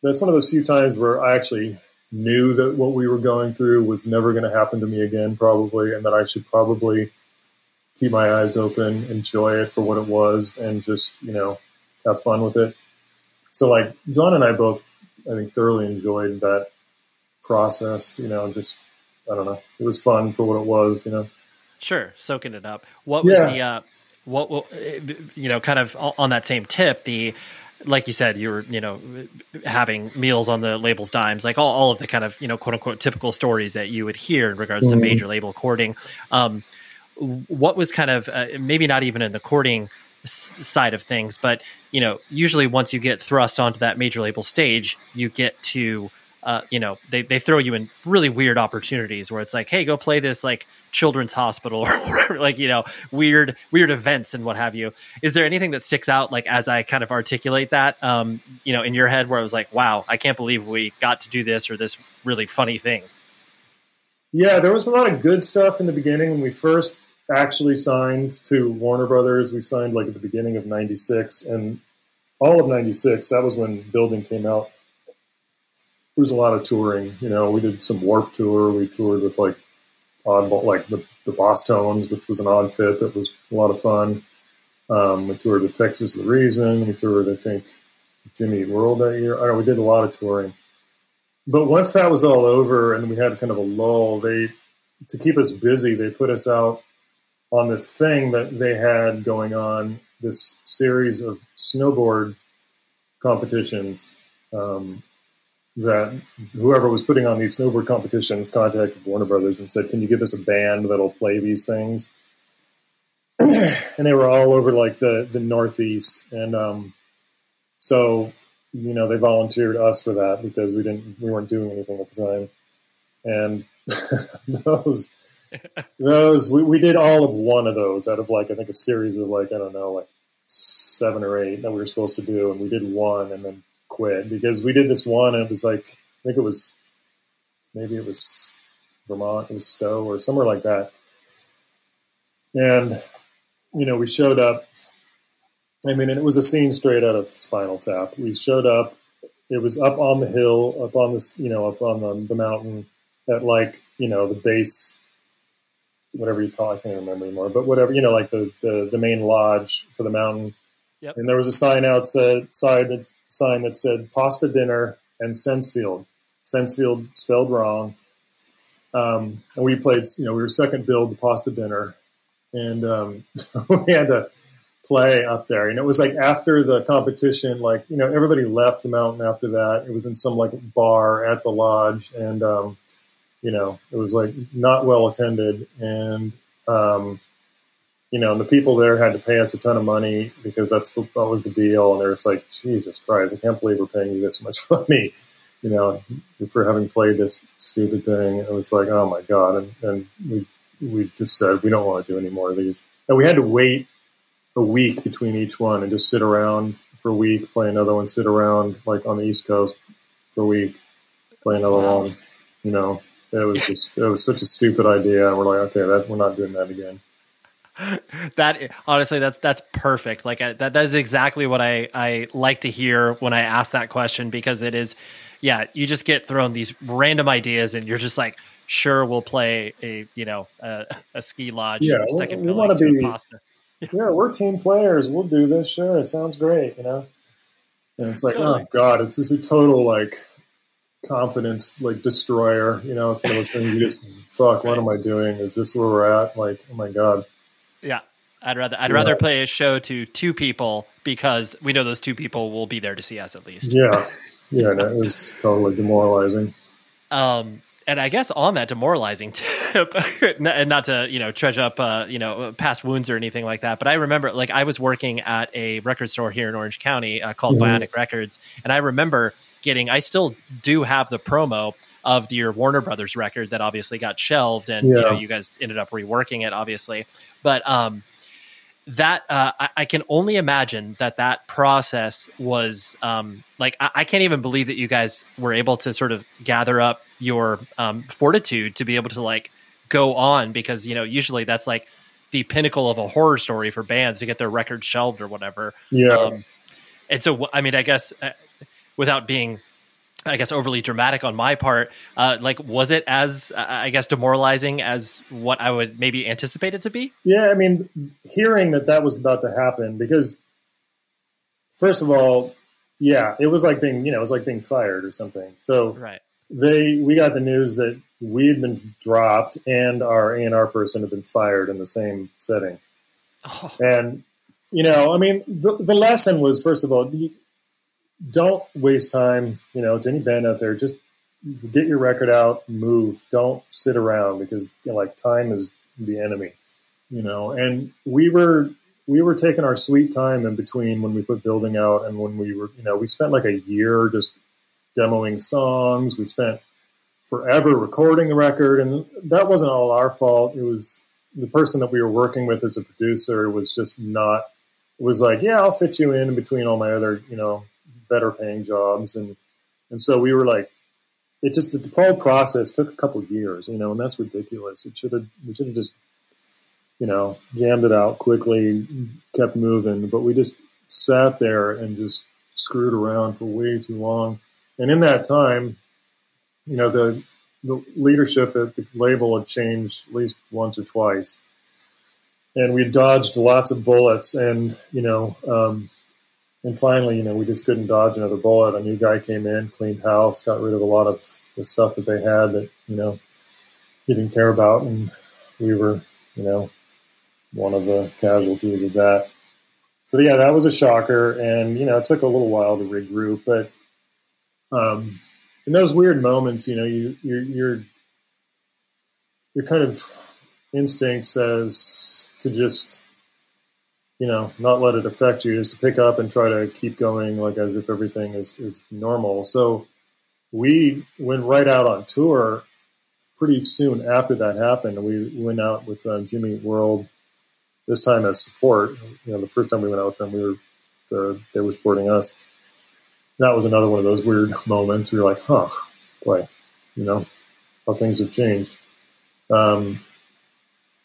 that's one of those few times where I actually knew that what we were going through was never going to happen to me again, probably, and that I should probably keep my eyes open, enjoy it for what it was, and just, you know, have fun with it. So, like, Jon and I both, I think, thoroughly enjoyed that process, you know, just, I don't know, it was fun for what it was, you know. Sure, soaking it up. What was yeah. the, uh, what, you know, kind of on that same tip, the, like you said, you were, you know, having meals on the label's dimes, like all, all of the kind of, you know, quote unquote typical stories that you would hear in regards mm-hmm. to major label courting. Um, what was kind of uh, maybe not even in the courting s- side of things, but you know, usually once you get thrust onto that major label stage, you get to uh, you know, they, they throw you in really weird opportunities where it's like, hey, go play this like children's hospital or like, you know, weird, weird events and what have you. Is there anything that sticks out like as I kind of articulate that, um, you know, in your head where I was like, wow, I can't believe we got to do this or this really funny thing? Yeah, there was a lot of good stuff in the beginning when we first actually signed to Warner Brothers. We signed like at the beginning of 96 and all of 96. That was when Building came out it was a lot of touring. You know, we did some Warped Tour. We toured with like oddball, like the, the Bosstones, which was an odd fit that was a lot of fun. Um, we toured with Texas the Reason. We toured, I think, Jimmy World that year. I know, we did a lot of touring. But once that was all over and we had kind of a lull, they to keep us busy, they put us out on this thing that they had going on, this series of snowboard competitions. Um, that whoever was putting on these snowboard competitions contacted Warner Brothers and said, "Can you give us a band that'll play these things?" and they were all over like the the Northeast, and um, so you know they volunteered us for that because we didn't we weren't doing anything at the time, and those those we, we did all of one of those out of like I think a series of like I don't know like seven or eight that we were supposed to do, and we did one, and then quit because we did this one and it was like I think it was maybe it was Vermont, it was Stowe or somewhere like that. And you know, we showed up. I mean, and it was a scene straight out of Spinal Tap. We showed up. It was up on the hill, up on this, you know, up on the, the mountain at like, you know, the base, whatever you call. it. I can't remember anymore, but whatever, you know, like the the, the main lodge for the mountain Yep. And there was a sign outside that sign that said pasta dinner and Sensefield. Sensefield spelled wrong. Um, and we played, you know, we were second billed the pasta dinner, and um, we had to play up there. And it was like after the competition, like you know, everybody left the mountain after that. It was in some like bar at the lodge, and um, you know, it was like not well attended, and um, you know, and the people there had to pay us a ton of money because that's the, that was the deal. And they're just like, Jesus Christ, I can't believe we're paying you this much money, you know, for having played this stupid thing. It was like, oh my God. And, and we, we just said, we don't want to do any more of these. And we had to wait a week between each one and just sit around for a week, play another one, sit around like on the East Coast for a week, play another wow. one. You know, it was just it was such a stupid idea. And we're like, okay, that we're not doing that again. that honestly that's that's perfect. Like I, that that is exactly what i i like to hear when i ask that question because it is yeah you just get thrown these random ideas and you're just like sure we'll play a you know a, a ski lodge yeah second we, we want to be pasta. yeah we're team players. We'll do this. Sure it sounds great you know? And it's like oh, totally. oh god it's just a total like confidence like destroyer you know? It's one of those things you just fuck what am i doing? Is this where we're at? Like oh my god yeah. I'd rather I'd yeah. rather play a show to two people because we know those two people will be there to see us at least. Yeah. Yeah, that was totally demoralizing. Um and I guess on that demoralizing tip, and not to you know trudge up uh, you know past wounds or anything like that, but I remember like I was working at a record store here in Orange County uh, called mm-hmm. Bionic Records, and I remember getting I still do have the promo of your Warner Brothers record that obviously got shelved, and yeah. you know you guys ended up reworking it, obviously. But um, that uh, I, I, can only imagine that that process was um, like I, I, can't even believe that you guys were able to sort of gather up your um, fortitude to be able to like go on because you know usually that's like the pinnacle of a horror story for bands to get their records shelved or whatever. Yeah. Um, and so I mean I guess uh, without being I guess overly dramatic on my part. Uh, like, was it as uh, I guess demoralizing as what I would maybe anticipate it to be? Yeah, I mean, hearing that that was about to happen because, first of all, yeah, it was like being you know it was like being fired or something. So right, they we got the news that we had been dropped and our A and R person had been fired in the same setting, oh. and you know, I mean, the, the lesson was first of all don't waste time. You know, to any band out there, just get your record out, move. Don't sit around because you know, like time is the enemy. You know, and we were we were taking our sweet time in between when we put building out and when we were you know we spent like a year just demoing songs. We spent forever recording the record, and that wasn't all our fault. It was the person that we were working with as a producer was just not. Was like, yeah, I'll fit you in, in between all my other, you know, better paying jobs, and and so we were like, it just the whole process took a couple years, you know, and that's ridiculous. It should have we should have just you know jammed it out quickly, kept moving, but we just sat there and just screwed around for way too long. And in that time, you know, the the leadership at the label had changed at least once or twice, and we dodged lots of bullets. And you know, um, and finally, you know, we just couldn't dodge another bullet. A new guy came in, cleaned house, got rid of a lot of the stuff that they had that, you know, he didn't care about. And we were, you know, one of the casualties of that. So, yeah, that was a shocker. And, you know, it took a little while to regroup. But um, in those weird moments, you know, you, you're, you're, your kind of instinct says to just you know, not let it affect you, is to pick up and try to keep going like as if everything is, is normal. So we went right out on tour pretty soon after that happened. We went out with uh, Jimmy World this time as support. You know, the first time we went out with them, we were the, they were supporting us. That was another one of those weird moments. We were like, huh, boy, you know, how things have changed. Um,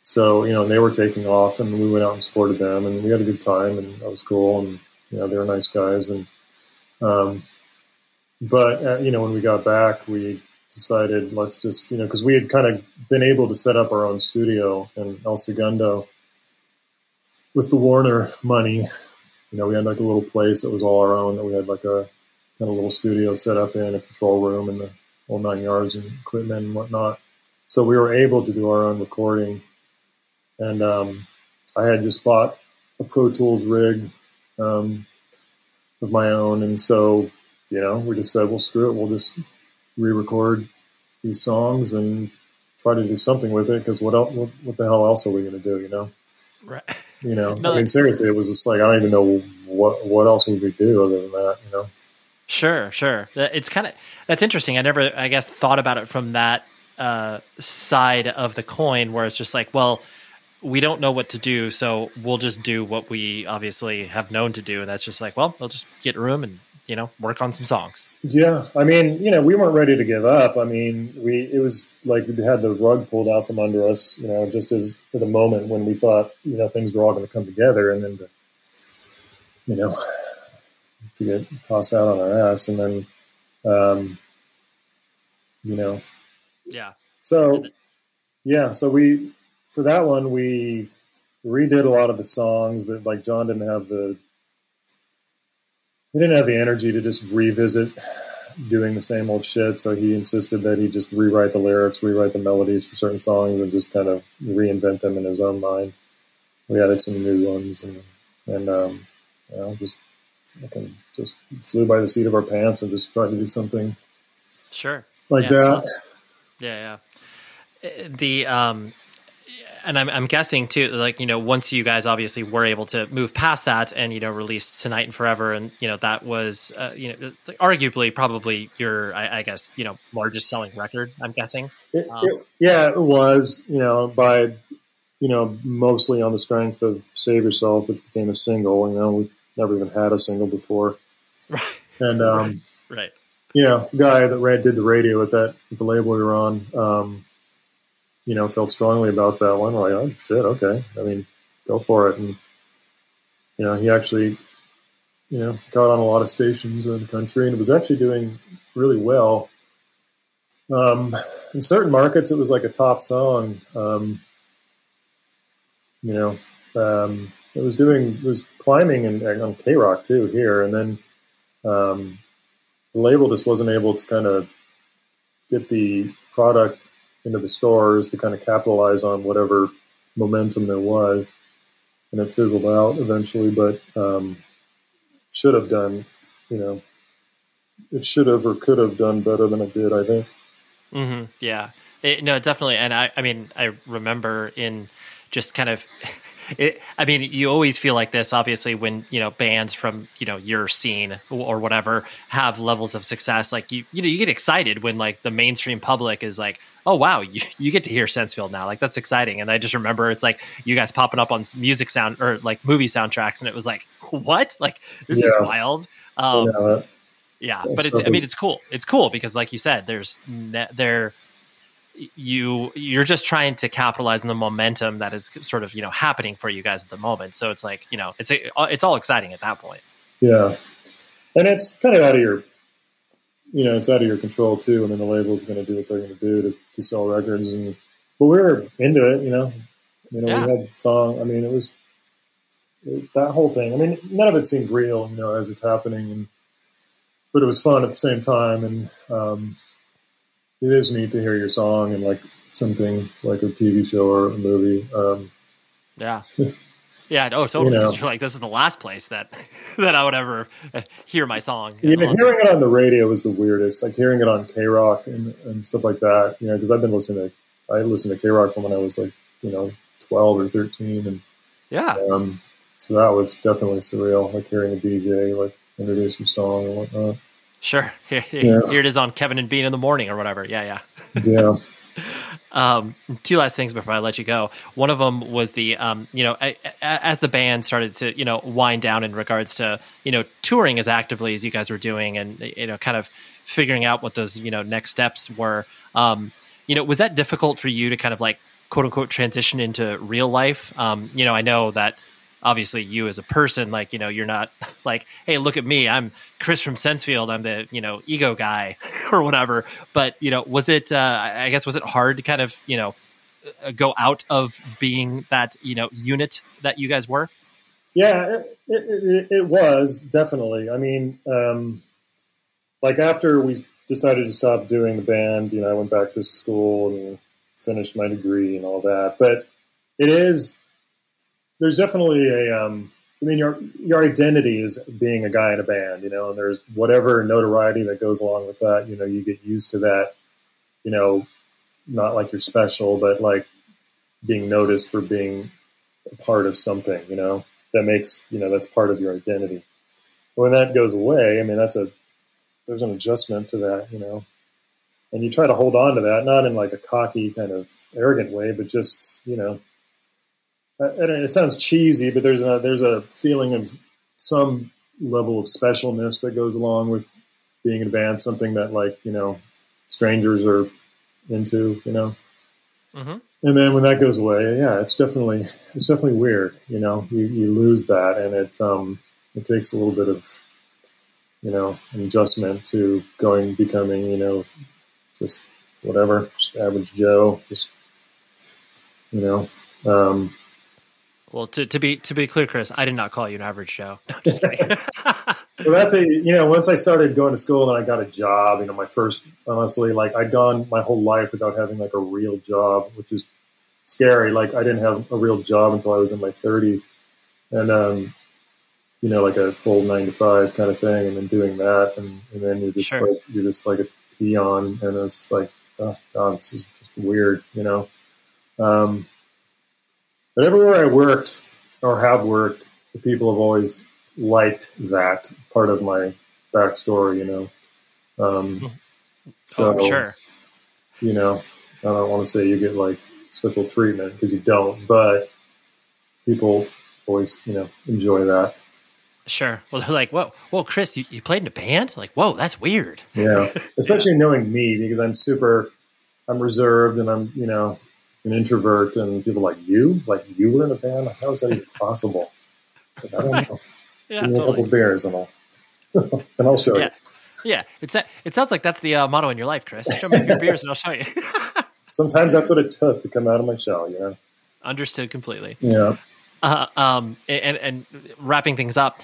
so you know, and they were taking off, and we went out and supported them, and we had a good time, and that was cool, and you know, they were nice guys, and um, but uh, you know, when we got back, we decided let's just you know because we had kind of been able to set up our own studio in El Segundo with the Warner money. You know, we had like a little place that was all our own. That we had like a kind of little studio set up in a control room and the whole nine yards and equipment and whatnot. So we were able to do our own recording and um, I had just bought a Pro Tools rig um, of my own, and so you know we just said, well, screw it, we'll just re-record these songs and try to do something with it because what else, what, what, the hell else are we going to do? You know, right? You know, no, I mean, seriously, it was just like I don't even know what what else we do other than that. You know. Sure, sure. It's kind of that's interesting. I never, I guess, thought about it from that uh, side of the coin, where it's just like, well, we don't know what to do, so we'll just do what we obviously have known to do, and that's just like, well, we'll just get room and you know work on some songs. Yeah, I mean, you know, we weren't ready to give up. I mean, we it was like we had the rug pulled out from under us, you know, just as at the moment when we thought you know things were all going to come together, and then to, you know to get tossed out on our ass, and then um, you know, yeah. So yeah, so we for that one we redid a lot of the songs, but like Jon didn't have the he didn't have the energy to just revisit doing the same old shit. So he insisted that he just rewrite the lyrics, rewrite the melodies for certain songs, and just kind of reinvent them in his own mind. We added some new ones, and and um, you know, just fucking just flew by the seat of our pants and just tried to do something. Sure. Like yeah, that. awesome. Yeah, yeah. The um, and I'm, I'm guessing too, like, you know, once you guys obviously were able to move past that and, you know, released Tonight and Forever, and, you know, that was, uh, you know, arguably probably your, I, I, guess, you know, largest selling record, I'm guessing. It, um, it, yeah, it was, you know, by, you know, mostly on the strength of Save Yourself, which became a single. You know, we never even had a single before. Right. And, um, right. You know, guy that ran, did the radio at that, at the label we were on, um, you know, felt strongly about that one. Like, oh shit, okay. I mean, go for it. And you know, he actually, you know, got on a lot of stations in the country, and it was actually doing really well. Um, in certain markets, it was like a top song. Um, you know, um, it was doing, was climbing and on KROQ too here, and then um, the label just wasn't able to kind of get the product into the stars to kind of capitalize on whatever momentum there was, and it fizzled out eventually. But um, should have done, you know, it should have or could have done better than it did. I think. Mm-hmm. Yeah. It, no, definitely. And I, I mean, I remember in just kind of it, I mean, you always feel like this, obviously, when you know bands from you know your scene or whatever have levels of success. Like you, you know, you get excited when like the mainstream public is like, "Oh wow, you, you get to hear Sensefield now!" Like that's exciting. And I just remember it's like you guys popping up on music sound or like movie soundtracks, and it was like, "What? Like this yeah. is wild." Um, yeah, yeah but it's, I mean, it's cool. It's cool because, like you said, there's ne- there you you're just trying to capitalize on the momentum that is sort of you know happening for you guys at the moment. So it's like you know it's a, it's all exciting at that point. Yeah. And it's kind of out of your you know it's out of your control too. I mean the label's going to do what they're going to do to, to sell records and but we were into it you know. You know yeah. we had song i mean it was it, that whole thing. I mean none of it seemed real you know as it's happening and but it was fun at the same time and um, it is neat to hear your song and like something like a TV show or a movie. Um, yeah. Yeah, oh, totally. You know, you're like, this is the last place that that I would ever uh, hear my song. Even hearing it on the radio was the weirdest. Like hearing it on KROQ and, and stuff like that. You know, because I've been listening to I listened to KROQ from when I was like you know twelve or thirteen, and yeah. Um, so that was definitely surreal. Like hearing a DJ like introduce your song and whatnot. Sure. Here, here, it is on Kevin and Bean in the morning or whatever. Yeah, yeah. Yeah. um, two last things before I let you go. One of them was the, um, you know, as the band started to, you know, wind down in regards to, you know, touring as actively as you guys were doing and, you know, kind of figuring out what those, you know, next steps were. Um, you know, was that difficult for you to kind of like, quote unquote, transition into real life? Um, you know, I know that obviously you as a person like you know you're not like hey look at me i'm chris from sensefield i'm the you know ego guy or whatever. But you know was it uh, i guess was it hard to kind of you know uh, go out of being that you know unit that you guys were? Yeah it, it, it was definitely. I mean um, like after we decided to stop doing the band you know i went back to school and finished my degree and all that. But it is there's definitely a. Um, I mean, your your identity is being a guy in a band, you know, and there's whatever notoriety that goes along with that. You know, you get used to that. You know, not like you're special, but like being noticed for being a part of something. You know, that makes you know that's part of your identity. When that goes away, I mean, that's a there's an adjustment to that. You know, and you try to hold on to that, not in like a cocky kind of arrogant way, but just you know and it sounds cheesy, but there's a there's a feeling of some level of specialness that goes along with being in a band, something that like you know strangers are into, you know. Mm-hmm. And then when that goes away, yeah, it's definitely it's definitely weird. You know, you, you lose that, and it um, it takes a little bit of you know adjustment to going becoming you know just whatever, just average Joe, just you know. Um, well, to, to be to be clear, Chris, I did not call you an average Joe. No, just kidding. well, that's a you know once I started going to school and I got a job. You know, my first honestly, like I'd gone my whole life without having like a real job, which is scary. Like I didn't have a real job until I was in my thirties, and um, you know, like a full nine to five kind of thing, and then doing that, and, and then you're just sure. like you're just like a peon, and it's like, oh god, this is just weird, you know. Um, but everywhere I worked or have worked, the people have always liked that part of my backstory, you know. Um, oh, so, oh, sure. You know, I don't want to say you get like special treatment because you don't, but people always, you know, enjoy that. Sure. Well, they're like, whoa, whoa, Chris, you, you played in a band? Like, whoa, that's weird. Yeah. Especially yeah. knowing me because I'm super, I'm reserved and I'm, you know, an introvert, and people like you, like you were in a band. How is that even possible? Like, I don't know. yeah, Give me totally. a couple beers, and I'll and I'll show yeah. you. Yeah, it's a, it sounds like that's the uh, motto in your life, Chris. Show me your beers, and I'll show you. Sometimes that's what it took to come out of my shell. You know. Understood completely. Yeah. Uh, um, and, and wrapping things up,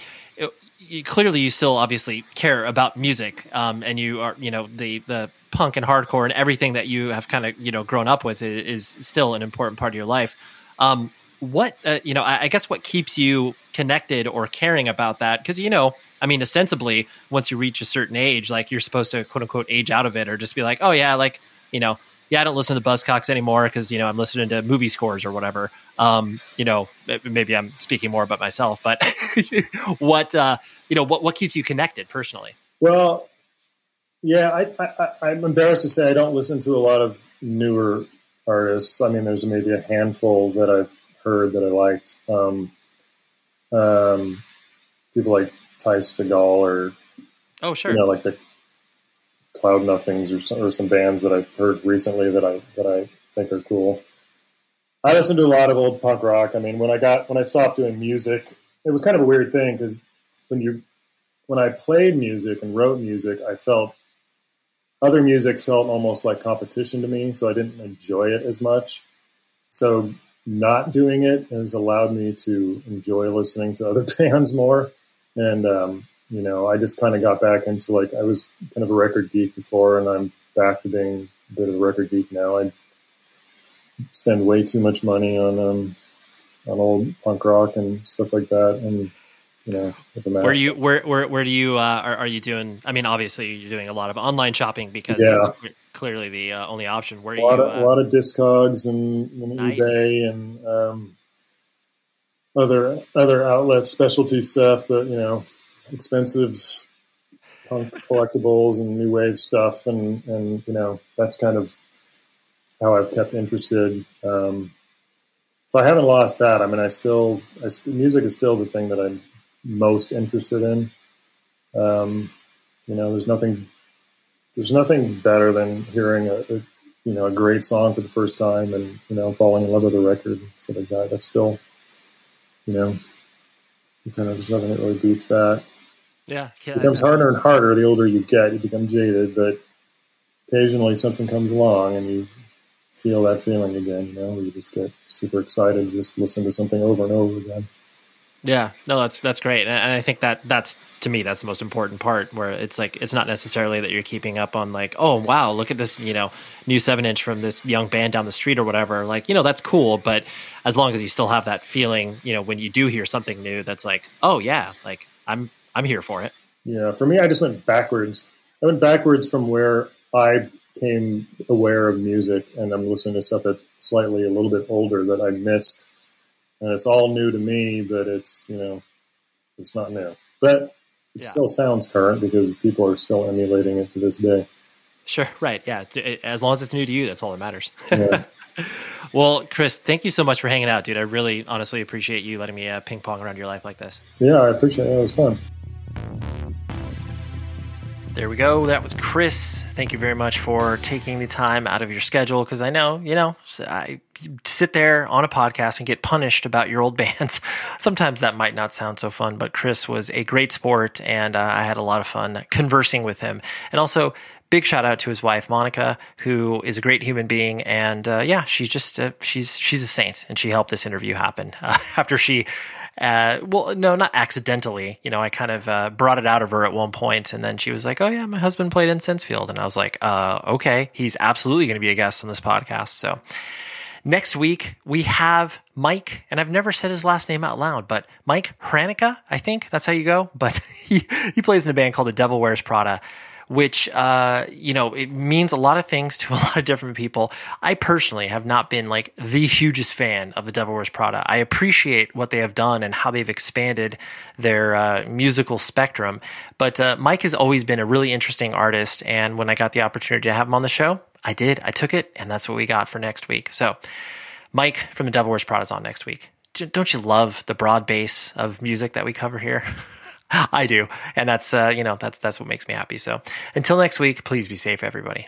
you, clearly you still obviously care about music, um, and you are you know the the punk and hardcore and everything that you have kind of you know grown up with is, is still an important part of your life. Um, what uh, you know, I, I, guess what keeps you connected or caring about that? Because you know, I mean, ostensibly, once you reach a certain age, like you're supposed to quote unquote age out of it, or just be like, oh yeah, like you know, yeah, I don't listen to the Buzzcocks anymore because you know I'm listening to movie scores or whatever. Um, you know, maybe I'm speaking more about myself, but what uh, you know, what what keeps you connected personally? Well, yeah, I, I, am embarrassed to say I don't listen to a lot of newer artists. I mean, there's maybe a handful that I've heard that I liked. Um, um, people like Ty Segall or oh, sure, you know, like the Cloud Nothings or some, or some bands that I've heard recently that I that I think are cool. I listen to a lot of old punk rock. I mean, when I got when I stopped doing music, it was kind of a weird thing because when you when I played music and wrote music, I felt other music felt almost like competition to me, so I didn't enjoy it as much. So not doing it has allowed me to enjoy listening to other bands more, and um, you know, I just kind of got back into like I was kind of a record geek before, and I'm back to being a bit of a record geek now. I spend way too much money on um, on old punk rock and stuff like that, and you know, where you where where where do you uh, are, are you doing? I mean, obviously you're doing a lot of online shopping because yeah. that's clearly the uh, only option. Where a lot you? Of, uh, a lot of Discogs and, and nice. eBay and um, other other outlets, specialty stuff, but you know, expensive punk collectibles and new wave stuff, and and you know that's kind of how I've kept interested. Um, so I haven't lost that. I mean, I still I, music is still the thing that I'm most interested in. Um, you know, there's nothing there's nothing better than hearing a, a, you know a great song for the first time and you know falling in love with a record and stuff like that. That's still you know kind of there's nothing that really beats that. Yeah, it becomes harder and harder the older you get. You become jaded, but occasionally something comes along and you feel that feeling again. You know, where you just get super excited just listen to something over and over again. Yeah, no, that's that's great, and I think that that's to me that's the most important part. Where it's like it's not necessarily that you're keeping up on like, oh wow, look at this, you know, new seven inch from this young band down the street or whatever. Like, you know, that's cool, but as long as you still have that feeling, you know, when you do hear something new, that's like, oh yeah, like I'm I'm here for it. Yeah, for me, I just went backwards. I went backwards from where I came aware of music, and I'm listening to stuff that's slightly a little bit older that I missed, and it's all new to me. But it's you know, it's not new, but it yeah. still sounds current because people are still emulating it to this day. Sure, right. Yeah. As long as it's new to you, that's all that matters. Yeah. well, Chris, thank you so much for hanging out, dude. I really honestly appreciate you letting me uh, ping pong around your life like this. Yeah, I appreciate it. It was fun. There we go. That was Chris. Thank you very much for taking the time out of your schedule because I know, you know, I sit there on a podcast and get punished about your old bands. Sometimes that might not sound so fun, but Chris was a great sport and uh, I had a lot of fun conversing with him. And also, big shout out to his wife Monica, who is a great human being, and uh, yeah, she's just uh, she's she's a saint, and she helped this interview happen uh, after she. Uh, well, no, not accidentally. You know, I kind of uh, brought it out of her at one point, and then she was like, "Oh yeah, my husband played in Sensefield," and I was like, uh, "Okay, he's absolutely going to be a guest on this podcast." So, Next week, we have Mike, and I've never said his last name out loud, but Mike Hranica, I think that's how you go. But he, he plays in a band called The Devil Wears Prada which uh, you know it means a lot of things to a lot of different people. I personally have not been like the hugest fan of the Devil Wears Prada. I appreciate what they have done and how they've expanded their uh, musical spectrum, but uh, Mike has always been a really interesting artist. And when I got the opportunity to have him on the show, I did. I took it, and that's what we got for next week. So, Mike from the Devil Wears Prada is on next week. Don't you love the broad base of music that we cover here? I do, and that's uh, you know that's that's what makes me happy. So until next week, please be safe, everybody.